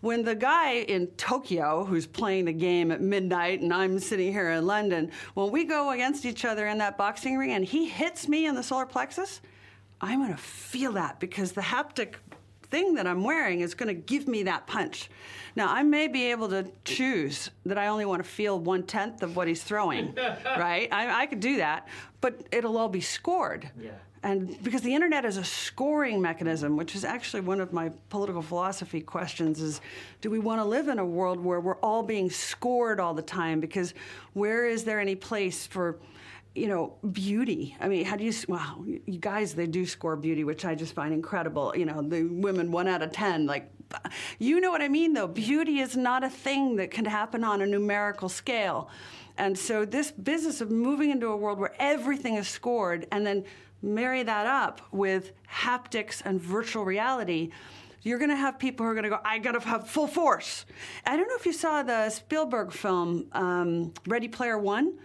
When the guy in Tokyo who's playing the game at midnight and I'm sitting here in London, when we go against each other in that boxing ring and he hits me in the solar plexus, I'm going to feel that because the haptic thing that I'm wearing is going to give me that punch. Now, I may be able to choose that I only want to feel one tenth of what he's throwing, right? I, I, could do that, but it'll all be scored. Yeah. And because the internet is a scoring mechanism, which is actually one of my political philosophy questions is do we want to live in a world where we're all being scored all the time? Because where is there any place for you know, beauty. I mean, how do you, wow, you guys, they do score beauty, which I just find incredible. You know, the women, one out of 10, like you know what I mean, though. Beauty is not a thing that can happen on a numerical scale. And so, this business of moving into a world where everything is scored and then marry that up with haptics and virtual reality, you're going to have people who are going to go, I got to have full force. I don't know if you saw the Spielberg film, um, Ready Player One.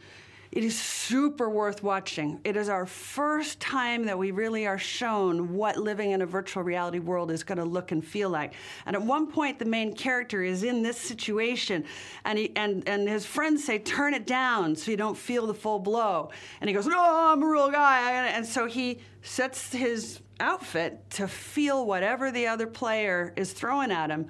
It is super worth watching. It is our first time that we really are shown what living in a virtual reality world is going to look and feel like. And at one point, the main character is in this situation, and he and and his friends say, "Turn it down so you don't feel the full blow." And he goes, "No, I'm a real guy." And so he sets his outfit to feel whatever the other player is throwing at him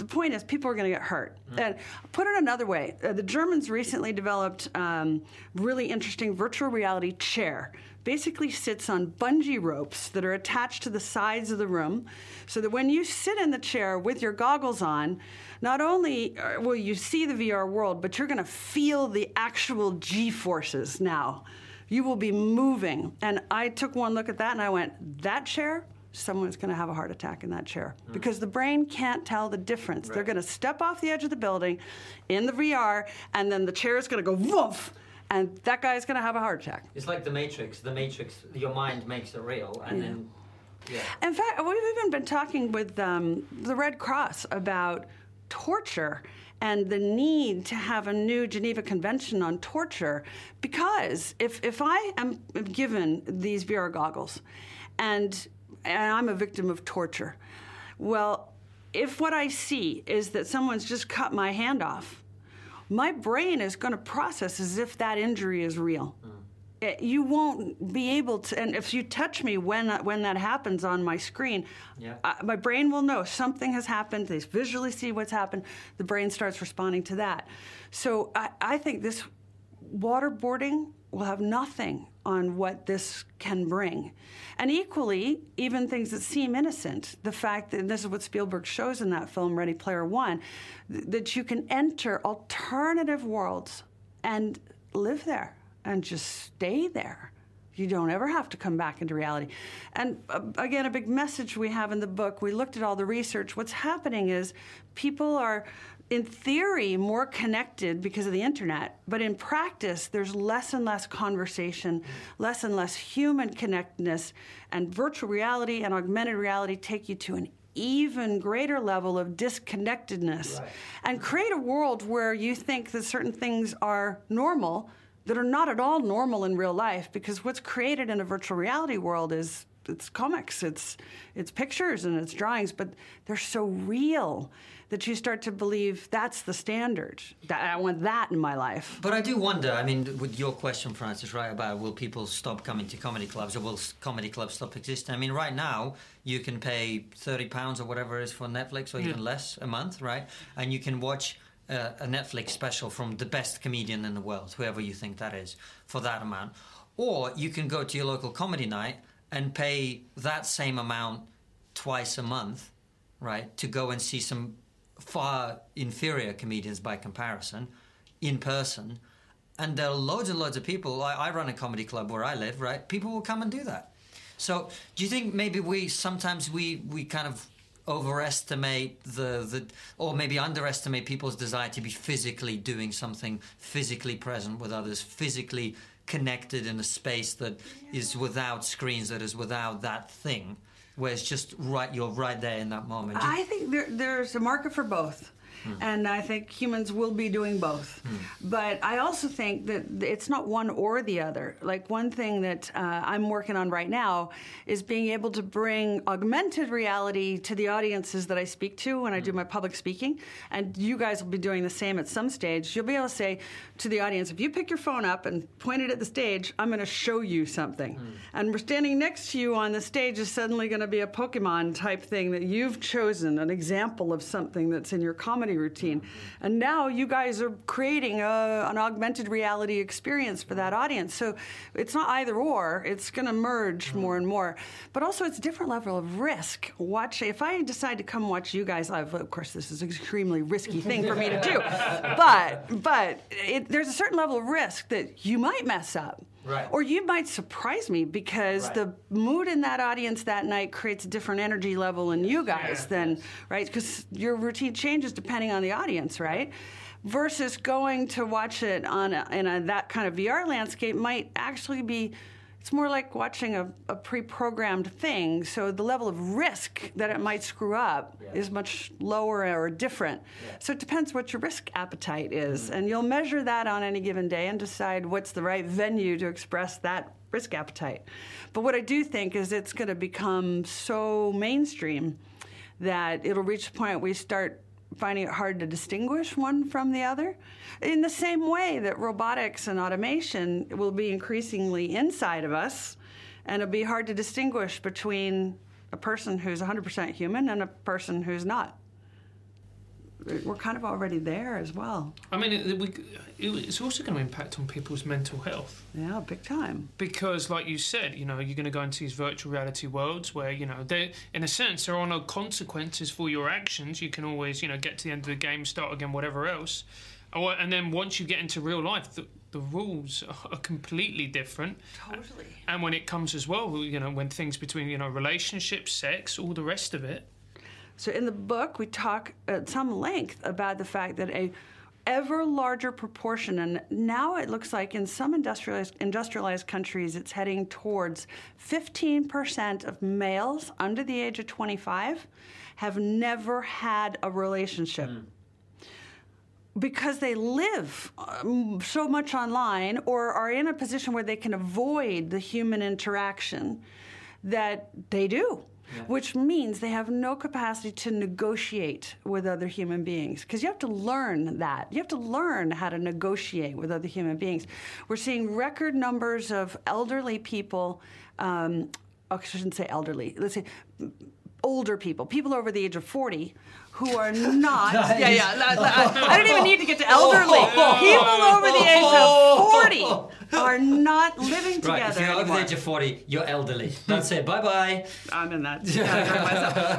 the point is people are going to get hurt. Mm-hmm. And put it another way, uh, the Germans recently developed um, really interesting virtual reality chair. Basically sits on bungee ropes that are attached to the sides of the room, so that when you sit in the chair with your goggles on, not only uh, will you see the VR world, but you're going to feel the actual G forces now. You will be moving. And I took one look at that and I went, that chair someone's going to have a heart attack in that chair mm. because the brain can't tell the difference. Right. They're going to step off the edge of the building in the VR, and then the chair is going to go woof, and that guy's going to have a heart attack. It's like the Matrix. The Matrix, your mind makes it real, and yeah. then. Yeah. In fact, we've even been talking with um, the Red Cross about torture and the need to have a new Geneva Convention on torture because if, if I am given these VR goggles and and I'm a victim of torture. Well, if what I see is that someone's just cut my hand off, my brain is going to process as if that injury is real. Mm. It, you won't be able to, and if you touch me when when that happens on my screen, yeah. my brain will know something has happened. They visually see what's happened. The brain starts responding to that. So I, I think this waterboarding will have nothing on what this can bring. And equally, even things that seem innocent, the fact that this is what Spielberg shows in that film, Ready Player One, that you can enter alternative worlds and live there and just stay there. You don't ever have to come back into reality. And uh, again, a big message we have in the book, we looked at all the research. What's happening is people are in theory, more connected because of the internet, but in practice, there's less and less conversation, less and less human connectedness, and virtual reality and augmented reality take you to an even greater level of disconnectedness right. and create a world where you think that certain things are normal that are not at all normal in real life because what's created in a virtual reality world is it's comics it's it's pictures and it's drawings but they're so real that you start to believe that's the standard. That I want that in my life. But I do wonder. I mean, with your question, Francis, right about will people stop coming to comedy clubs or will comedy clubs stop existing? I mean, right now you can pay thirty pounds or whatever it is for Netflix or even yeah. less a month, right? And you can watch. Uh, a Netflix special from the best comedian in the world, whoever you think that is, for that amount. Or you can go to your local comedy night and pay that same amount twice a month, right, to go and see some far inferior comedians by comparison in person. And there are loads and loads of people. I, I run a comedy club where I live, right? People will come and do that. So, do you think maybe we sometimes we we kind of overestimate the the or maybe underestimate people's desire to be physically doing something, physically present with others, physically connected in a space that is without screens, that is without that thing? Where it's just right, you're right there in that moment. I think there, there's a market for both. Hmm. And I think humans will be doing both. Hmm. But I also think that it's not one or the other. Like, one thing that uh, I'm working on right now is being able to bring augmented reality to the audiences that I speak to when I do hmm. my public speaking. And you guys will be doing the same at some stage. You'll be able to say to the audience, if you pick your phone up and point it at the stage, I'm going to show you something. And we're standing next to you on the stage is suddenly going to be a Pokemon type thing that you've chosen, an example of something that's in your comedy comedy routine. And now you guys are creating a, an augmented reality experience for that audience. So it's not either or, it's going to merge mm-hmm. more and more. But also, it's a different level of risk. Watch, if I decide to come watch you guys live, of course, this is an extremely risky thing for me to do. But, but it, there's a certain level of risk that you might mess up Right. Or you might surprise me because Right. the mood in that audience that night creates a different energy level in you guys Yeah. than, right? Because your routine changes depending on the audience, right? Versus going to watch it on a, in a, that kind of VR landscape might actually be. It's more like watching a, a pre-programmed thing, so the level of risk that it might screw up Yeah. is much lower or different. So it depends what your risk appetite is, mm-hmm. and you'll measure that on any given day and decide what's the right venue to express that risk appetite. But what I do think is it's going to become so mainstream that it'll reach the point we start finding it hard to distinguish one from the other. In the same way that robotics and automation will be increasingly inside of us, and it'll be hard to distinguish between a person who's 100% human and a person who's not. We're kind of already there as well. I mean, it, we, it, it's also going to impact on people's mental health Yeah, big time. because, like you said, you know, you're going to go into these virtual reality worlds where you know, they, in a sense, there are no consequences for your actions. You can always, you know, get to the end of the game, start again, whatever else. Or- And then once you get into real life, the, the rules are completely different. Totally. And when it comes as well, you know, when things between you know relationships, sex, all the rest of it. So in the book, we talk at some length about the fact that a ever larger proportion, and now it looks like in some industrialized, industrialized countries, it's heading towards 15% of males under the age of 25 have never had a relationship because they live um, so much online or are in a position where they can avoid the human interaction that they do. Which means they have no capacity to negotiate with other human beings. Because you have to learn that. You have to learn how to negotiate with other human beings. We're seeing record numbers of elderly people, um, oh, I shouldn't say elderly, let's say older people, people over the age of 40, who are not. Yeah, yeah. la- la- I don't even need to get to elderly. Oh. People over the age of 40 are not living together Right, if you're over the age of 40, you're elderly. That's it. Bye bye. I'm in that.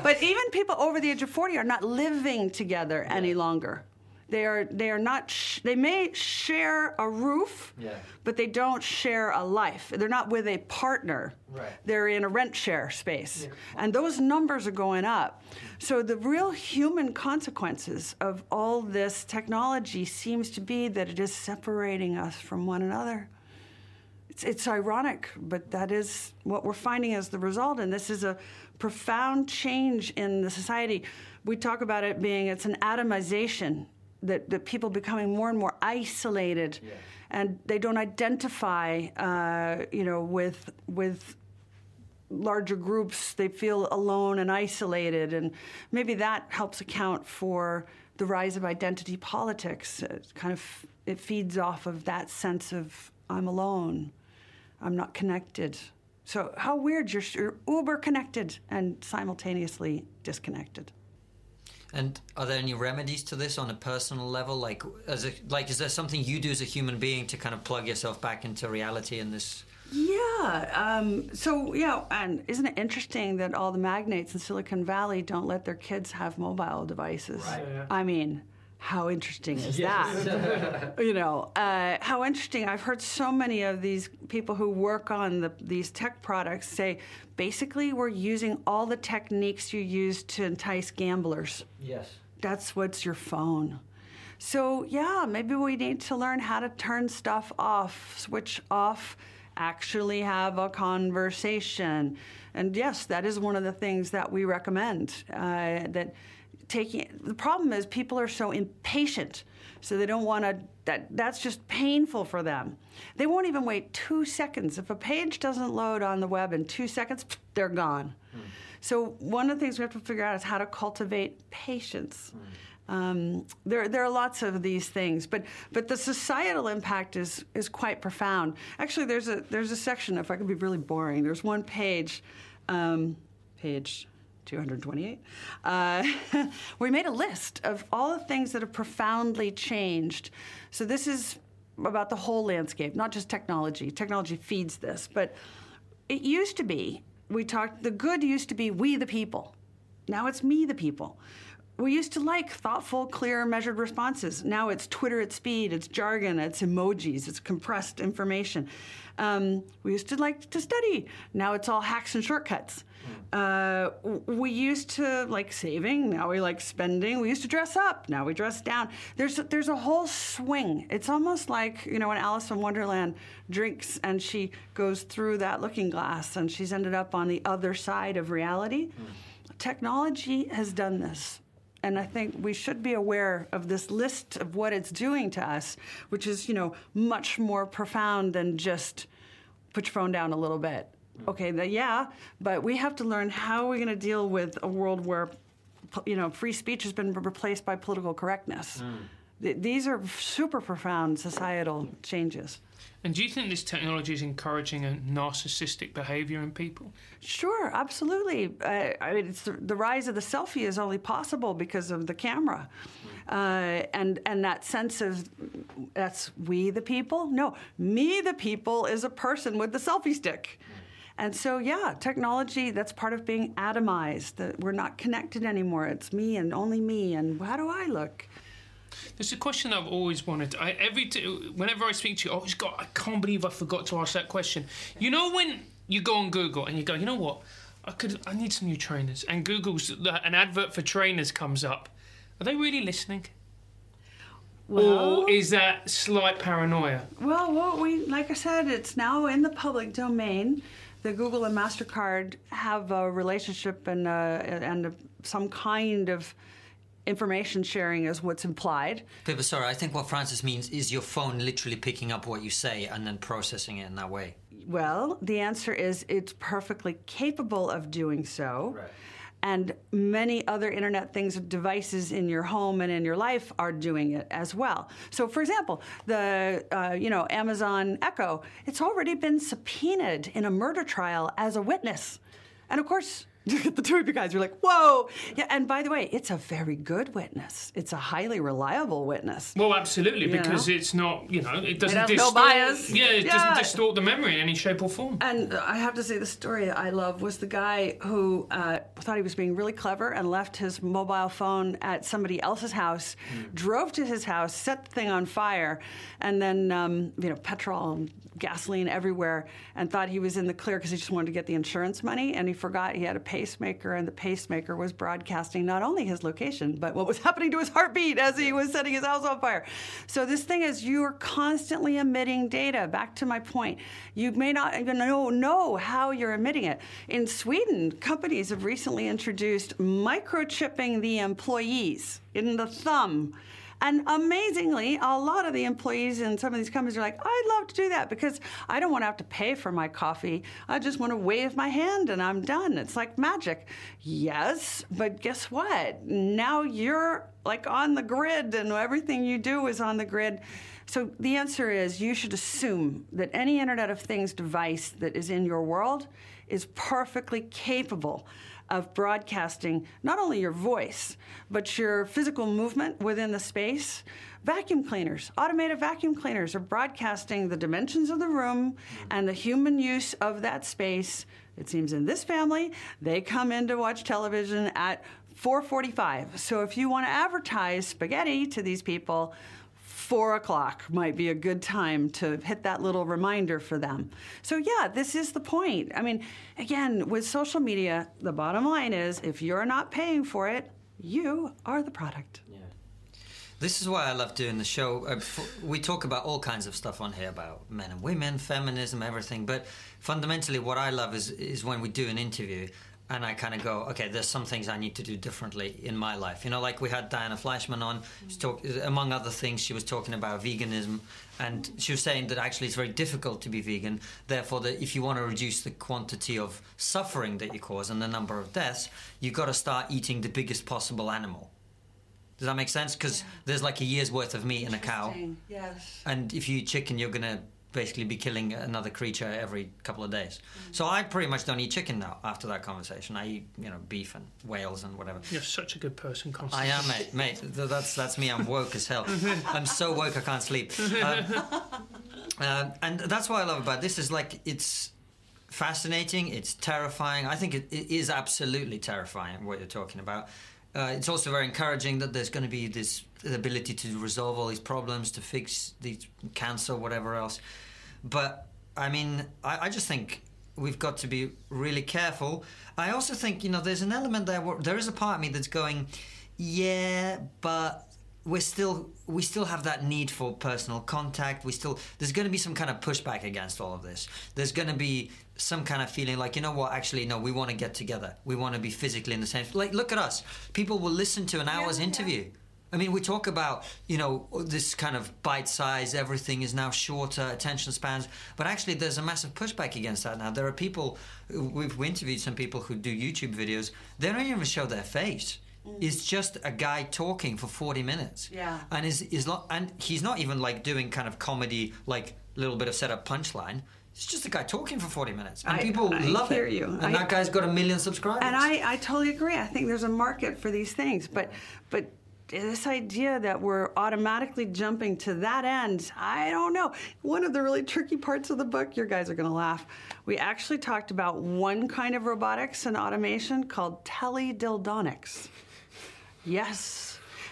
But even people over the age of 40 are not living together any longer. They are they are not sh- they may share a roof, Yeah. but they don't share a life. They're not with a partner. Right. They're in a rent share space. And those numbers are going up. So the real human consequences of all this technology seems to be that it is separating us from one another. It's, it's ironic, but that is what we're finding as the result. And this is a profound change in the society. We talk about it being it's an atomization, that, that people becoming more and more isolated, and they don't identify, uh, you know, with with larger groups. They feel alone and isolated, and maybe that helps account for the rise of identity politics. It kind of it feeds off of that sense of I'm alone, I'm not connected. So how weird you're, you're uber connected and simultaneously disconnected. And are there any remedies to this on a personal level? Like, as a, like, is there something you do as a human being to kind of plug yourself back into reality in this? Yeah. Um, so, yeah, and isn't it interesting that all the magnates in Silicon Valley don't let their kids have mobile devices? Right. Yeah. I mean, how interesting is that? you know, uh, how interesting. I've heard so many of these people who work on the, these tech products say basically, we're using all the techniques you use to entice gamblers Yes. that's what's your phone. So, yeah, maybe we need to learn how to turn stuff off, switch off, actually have a conversation. And yes, that is one of the things that we recommend. Uh, that taking the problem is people are so impatient, so they don't want to. That that's just painful for them. They won't even wait two seconds. If a page doesn't load on the web in two seconds, they're gone. So one of the things we have to figure out is how to cultivate patience. Um, there, there are lots of these things, but but the societal impact is is quite profound. Actually, there's a there's a section. If I could be really boring, there's one page, um, page 228. Uh, we made a list of all the things that have profoundly changed. So this is about the whole landscape, not just technology. Technology feeds this, but it used to be we talked. The good used to be we the people. Now it's me the people. We used to like thoughtful, clear, measured responses. Now it's Twitter at speed, it's jargon, it's emojis, it's compressed information. Um, we used to like to study. Now it's all hacks and shortcuts. Uh, we used to like saving. Now we like spending. We used to dress up. Now we dress down. There's there's a whole swing. It's almost like you know when Alice in Wonderland drinks and she goes through that looking glass and she's ended up on the other side of reality. Mm. Technology has done this. And I think we should be aware of this list of what it's doing to us, which is, you know, much more profound than just put your phone down a little bit okay, the, yeah, but we have to learn how we're going to deal with a world where, you know, free speech has been replaced by political correctness. Mm. Th- these are super profound societal changes. And do you think this technology is encouraging a narcissistic behavior in people? Sure, absolutely. Uh, I mean, the, the, rise of the selfie is only possible because of the camera. Uh, and and that sense of that's we the people. No, me the people is a person with the selfie stick. And so, yeah, technology, that's part of being atomized, that we're not connected anymore. It's me and only me, and how do I look? There's a question I've always wanted. I, every t- whenever I speak to you, I always go, I can't believe I forgot to ask that question. You know when you go on Google and you go, you know what, I could, I need some new trainers, and Google's an advert for trainers comes up. Are they really listening? Well, or is that slight paranoia? Well, what we like I said, it's now in the public domain the Google and Mastercard have a relationship and uh, and some kind of information sharing is what's implied. Pippa, sorry, I think what Francis means is your phone literally picking up what you say and then processing it in that way. Well, the answer is it's perfectly capable of doing so. Right and many other internet things devices in your home and in your life are doing it as well so for example the uh, you know amazon echo it's already been subpoenaed in a murder trial as a witness and of course the two of you guys are like, whoa. Yeah, and by the way, it's a very good witness. It's a highly reliable witness. Well, absolutely, you because know? it's not, you know, it doesn't it distort. No bias. Yeah, it yeah. doesn't distort the memory in any shape or form. And I have to say, the story I love was the guy who uh, thought he was being really clever and left his mobile phone at somebody else's house, mm. drove to his house, set the thing on fire, and then, um, you know, petrol and gasoline everywhere, and thought he was in the clear because he just wanted to get the insurance money, and he forgot he had a pacemaker, and the pacemaker was broadcasting not only his location, but what was happening to his heartbeat as he was setting his house on fire. So this thing is you are constantly emitting data. Back to my point, you may not even know, know how you're emitting it. In Sweden, companies have recently introduced microchipping the employees in the thumb and amazingly, a lot of the employees in some of these companies are like, I'd love to do that because I don't want to have to pay for my coffee. I just want to wave my hand and I'm done. It's like magic. Yes, but guess what? Now you're like on the grid and everything you do is on the grid. So the answer is you should assume that any Internet of Things device that is in your world is perfectly capable of broadcasting not only your voice, but your physical movement within the space. Vacuum cleaners, automated vacuum cleaners, are broadcasting the dimensions of the room and the human use of that space. It seems in this family, they come in to watch television at 4:45. So if you want to advertise spaghetti to these people, four o'clock might be a good time to hit that little reminder for them. So, yeah, this is the point. I mean, again, with social media, the bottom line is if you're not paying for it, you are the product. Yeah. This is why I love doing the show. Uh, we talk about all kinds of stuff on here about men and women, feminism, everything. But fundamentally, what I love is is when we do an interview and I kind of go, okay, there's some things I need to do differently in my life. You know, like we had Diana Fleischman on, talk, among other things, she was talking about veganism, and she was saying that actually it's very difficult to be vegan. Therefore, that if you want to reduce the quantity of suffering that you cause and the number of deaths, you've got to start eating the biggest possible animal. Does that make sense? Because yeah. there's like a year's worth of meat in a cow. Yes. And if you eat chicken, you're going to basically be killing another creature every couple of days. Mm. So I pretty much don't eat chicken now after that conversation. I eat, you know, beef and whales and whatever. You're such a good person, Constance. I am, mate. Mate, that's that's me. I'm woke as hell. I'm so woke I can't sleep. Um, uh, and that's what I love about this is like it's fascinating. It's terrifying. I think it, it is absolutely terrifying what you're talking about. uh, it's also very encouraging that there's going to be this ability to resolve all these problems, to fix the cancer, whatever else. But I mean, I, I just think we've got to be really careful. I also think, you know, there's an element there where there is a part of me that's going, yeah, but we're still we still have that need for personal contact we still there's going to be some kind of pushback against all of this there's going to be some kind of feeling like you know what actually no we want to get together we want to be physically in the same like look at us people will listen to an hour's Yeah, interview yeah. I mean, we talk about, you know, this kind of bite size, everything is now shorter, attention spans, but actually there's a massive pushback against that now. There are people, we've interviewed some people who do YouTube videos, they don't even show their face. Mm. It's just a guy talking for 40 minutes. Yeah. And is is not, and he's not even like doing kind of comedy, like a little bit of setup punchline. It's just a guy talking for 40 minutes. And I- people I love hear it. you. And I- that guy's got a million subscribers. And I, I totally agree. I think there's a market for these things, but but this idea that we're automatically jumping to that end, I don't know. One of the really tricky parts of the book, your guys are going to laugh. We actually talked about one kind of robotics and automation called teledildonics. Yes.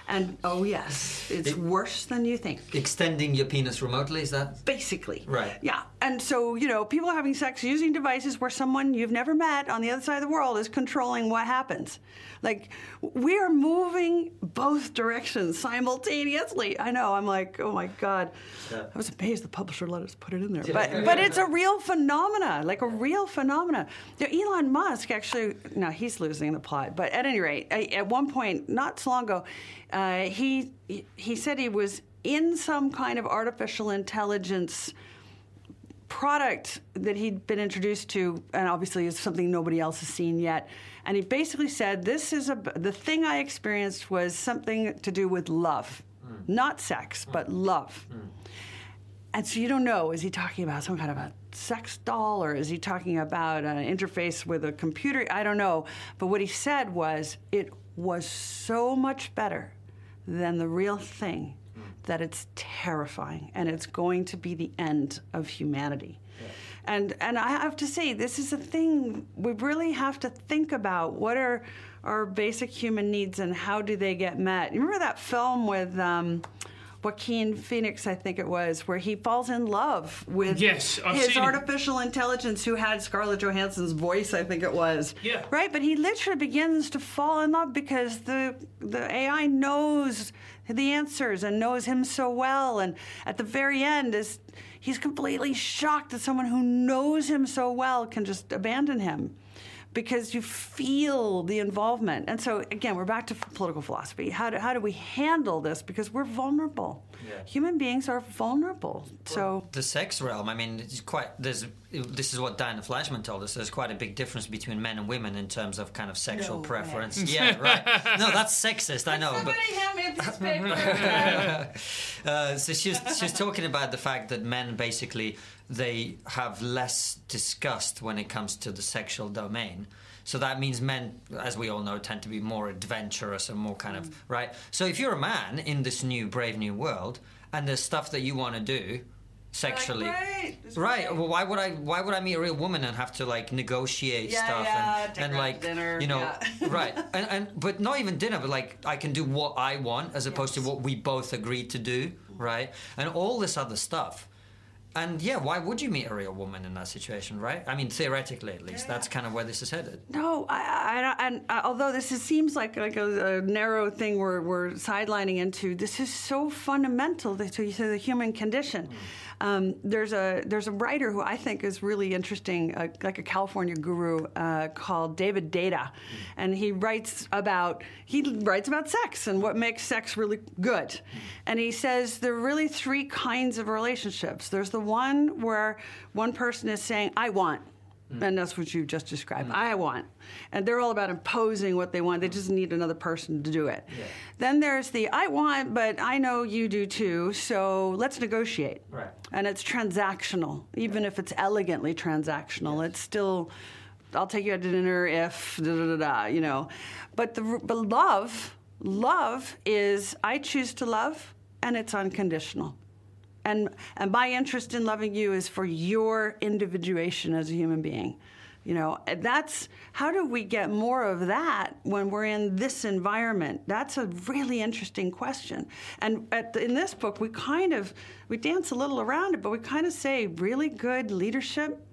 And oh yes, it's worse than you think. Extending your penis remotely, is that? Basically. Right. Yeah. And so, you know, people having sex using devices where someone you've never met on the other side of the world is controlling what happens. Like, we are moving both directions simultaneously. I know. I'm like, oh my God. Yeah. I was amazed the publisher let us put it in there. But, but it's a real phenomena, like a real phenomena. You know, Elon Musk actually, no, he's losing the plot. But at any rate, I- at one point, not so long ago, uh, he, he said he was in some kind of artificial intelligence product that he'd been introduced to, and obviously is something nobody else has seen yet. And he basically said, "This is a the thing I experienced was something to do with love, hmm. not sex, hmm. but love." Hmm. And so you don't know, is he talking about some kind of a sex doll or is he talking about an interface with a computer? I don't know. But what he said was it was so much better than the real thing that it's terrifying and it's going to be the end of humanity. And and I have to say, this is a thing we really have to think about. What are our basic human needs and how do they get met? You remember that film with um, Joaquin Phoenix, I think it was, where he falls in love with Yes, I've his seen it. artificial intelligence who had Scarlett Johansson's voice, I think it was. Yeah. Right, but he literally begins to fall in love because the the AI knows the answers and knows him so well and at the very end is he's completely shocked that someone who knows him so well can just abandon him because you feel the involvement. And so, again, we're back to political philosophy. How do, how do we handle this? Because we're vulnerable. Yeah. Human beings are vulnerable. So, the sex realm. I mean, it's quite. There's. This is what Diana Fleischman told us. There's quite a big difference between men and women in terms of kind of sexual No way. preference. Yeah, right. No, that's sexist. I know, but. hand me a piece of paper. Uh, so she's she's talking about the fact that men basically they have less disgust when it comes to the sexual domain. So that means men, as we all know, tend to be more adventurous and more kind Mm. of right. So if you're a man in this new brave new world and there's stuff that you want to do sexually. "Great, Right. great." Well, why would I? Why would I meet a real woman and have to like negotiate Yeah, stuff yeah, and, and like dinner, you know yeah. right and, and but not even dinner, but like I can do what I want as opposed to what we both agreed to do, right? And all this other stuff. And yeah, why would you meet a real woman in that situation, right? I mean, theoretically, at least, that's kind of where this is headed. No, I, I, I and uh, although this is, seems like like a, a narrow thing we're, we're sidelining into, this is so fundamental to, to the human condition. Um, there's a there's a writer who I think is really interesting, uh, like a California guru uh, called David Deida, and he writes about he writes about sex and what makes sex really good, and he says there are really three kinds of relationships. There's the one where one person is saying I want. Mm. And that's what you just described. Mm. I want. And they're all about imposing what they want. They just need another person to do it. Then there's the I want, but I know you do too, so let's negotiate. Right. And it's transactional. Even if it's elegantly transactional, it's still, I'll take you out to dinner if, da da da da, you know. But, the, but love, love is I choose to love, and it's unconditional. And, and my interest in loving you is for your individuation as a human being. You know, that's how do we get more of that when we're in this environment? That's a really interesting question. And the, in this book, we kind of we dance a little around it, but we kind of say really good leadership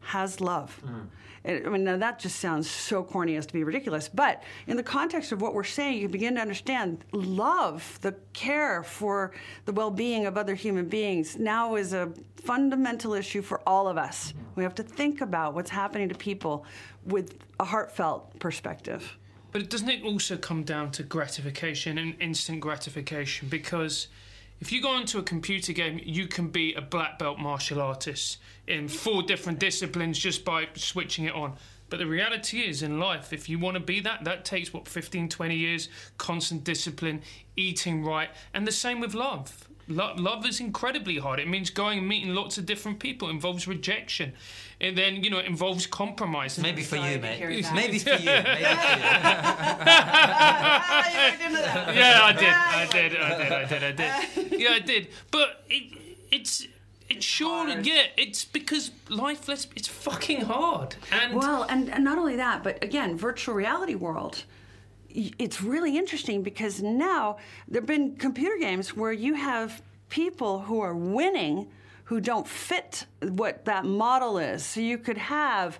has love. Mm. I mean, now that just sounds so corny as to be ridiculous. But in the context of what we're saying, you begin to understand love, the care for the well being of other human beings, now is a fundamental issue for all of us. We have to think about what's happening to people with a heartfelt perspective. But doesn't it also come down to gratification and instant gratification? Because if you go into a computer game, you can be a black belt martial artist in four different disciplines just by switching it on. But the reality is, in life, if you want to be that, that takes what 15, 20 years, constant discipline, eating right, and the same with love. Lo- love is incredibly hard. It means going and meeting lots of different people. It involves rejection. And then, you know, it involves compromise. Maybe for you, mate. Maybe for you. Maybe for you. yeah, I did. I did. I did. I did. I did. Yeah, I did. But it, it's it's sure yeah it's because life let's it's fucking hard and well and, and not only that but again virtual reality world it's really interesting because now there have been computer games where you have people who are winning who don't fit what that model is. So you could have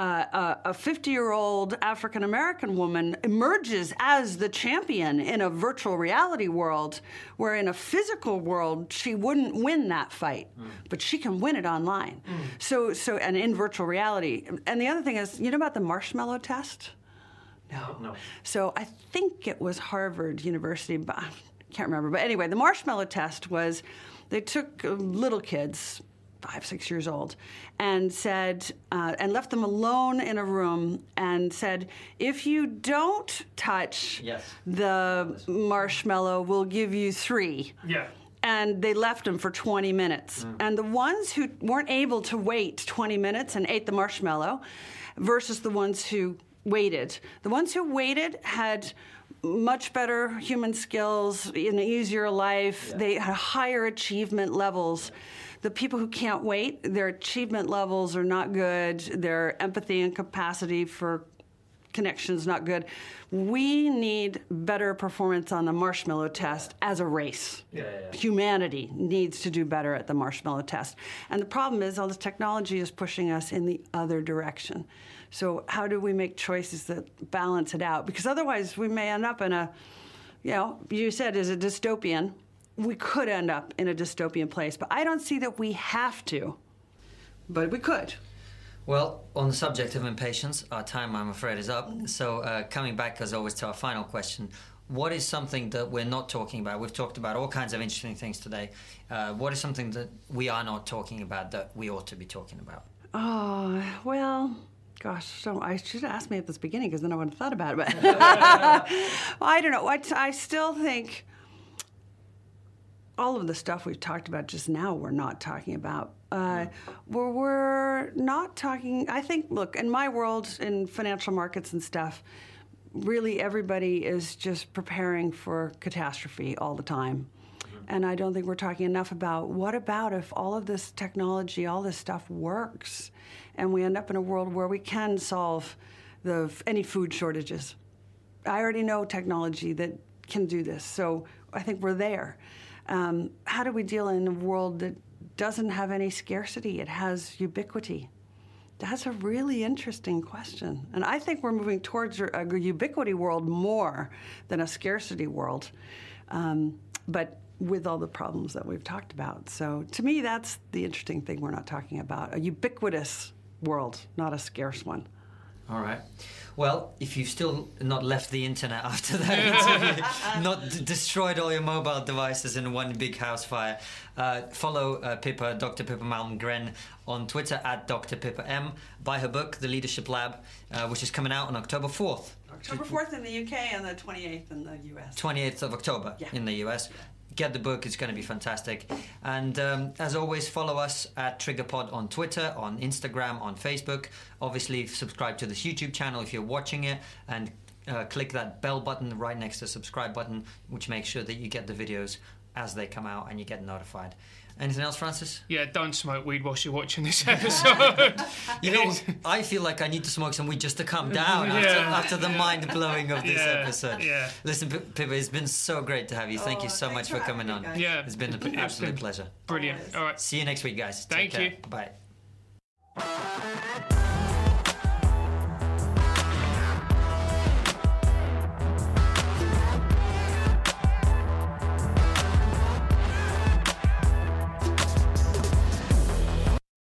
uh, a 50 year old African American woman emerges as the champion in a virtual reality world, where in a physical world, she wouldn't win that fight, mm. but she can win it online. Mm. So, so, and in virtual reality. And the other thing is, you know about the marshmallow test? No. No. So I think it was Harvard University, but I can't remember. But anyway, the marshmallow test was they took uh, little kids, five, six years old, and said, uh, and left them alone in a room and said, if you don't touch yes. the marshmallow, we'll give you three. Yeah and they left them for 20 minutes. Mm. And the ones who weren't able to wait 20 minutes and ate the marshmallow versus the ones who waited. The ones who waited had much better human skills, an easier life. Yeah. They had higher achievement levels. The people who can't wait, their achievement levels are not good. Their empathy and capacity for connection is not good. We need better performance on the marshmallow test as a race. Yeah, yeah, yeah. Humanity needs to do better at the marshmallow test. And the problem is, all this technology is pushing us in the other direction. So how do we make choices that balance it out? Because otherwise, we may end up in a, you know, you said is a dystopian. We could end up in a dystopian place, but I don't see that we have to. But we could. Well, on the subject of impatience, our time, I'm afraid, is up. So, uh, coming back as always to our final question, what is something that we're not talking about? We've talked about all kinds of interesting things today. Uh, what is something that we are not talking about that we ought to be talking about? Oh, well, Gosh, so I should have asked me at this beginning because then I would have thought about it. But well, I don't know. I, I still think all of the stuff we've talked about just now, we're not talking about. Uh, we're, we're not talking. I think, look, in my world, in financial markets and stuff, really everybody is just preparing for catastrophe all the time. Mm-hmm. And I don't think we're talking enough about what about if all of this technology, all this stuff works? and we end up in a world where we can solve the any food shortages. I already know technology that can do this, so I think we're there. Um, how do we deal in a world that doesn't have any scarcity? It has ubiquity. That's a really interesting question. And I think we're moving towards a ubiquity world more than a scarcity world. Um, but with all the problems that we've talked about. So to me, that's the interesting thing we're not talking about a ubiquitous world, not a scarce one. All right. Well, if you've still not left the internet after that interview, not d- destroyed all your mobile devices in one big house fire, uh, follow uh, Pippa, Dr. Pippa Malmgren, on Twitter at Dr. Pippa M. Buy her book, The Leadership Lab, uh, which is coming out on October 4th. October 4th in the UK and the 28th in the US. 28th of October yeah. in the US. Get the book. It's going to be fantastic. And um, as always, follow us at TriggerPod on Twitter, on Instagram, on Facebook. Obviously, subscribe to this YouTube channel if you're watching it, and uh, click that bell button right next to the subscribe button, which makes sure that you get the videos as they come out and you get notified. Anything else, Francis? Yeah, don't smoke weed whilst you're watching this episode. You know, I feel like I need to smoke some weed just to calm down after, Yeah. after the mind blowing of this Yeah, episode. yeah. Listen, P- Pippa, it's been so great to have you. Thank Oh, you so much for for coming on. guys. yeah, It's been an absolute been pleasure. Brilliant. All right. See you next week, guys. Thank Take care. you. Bye.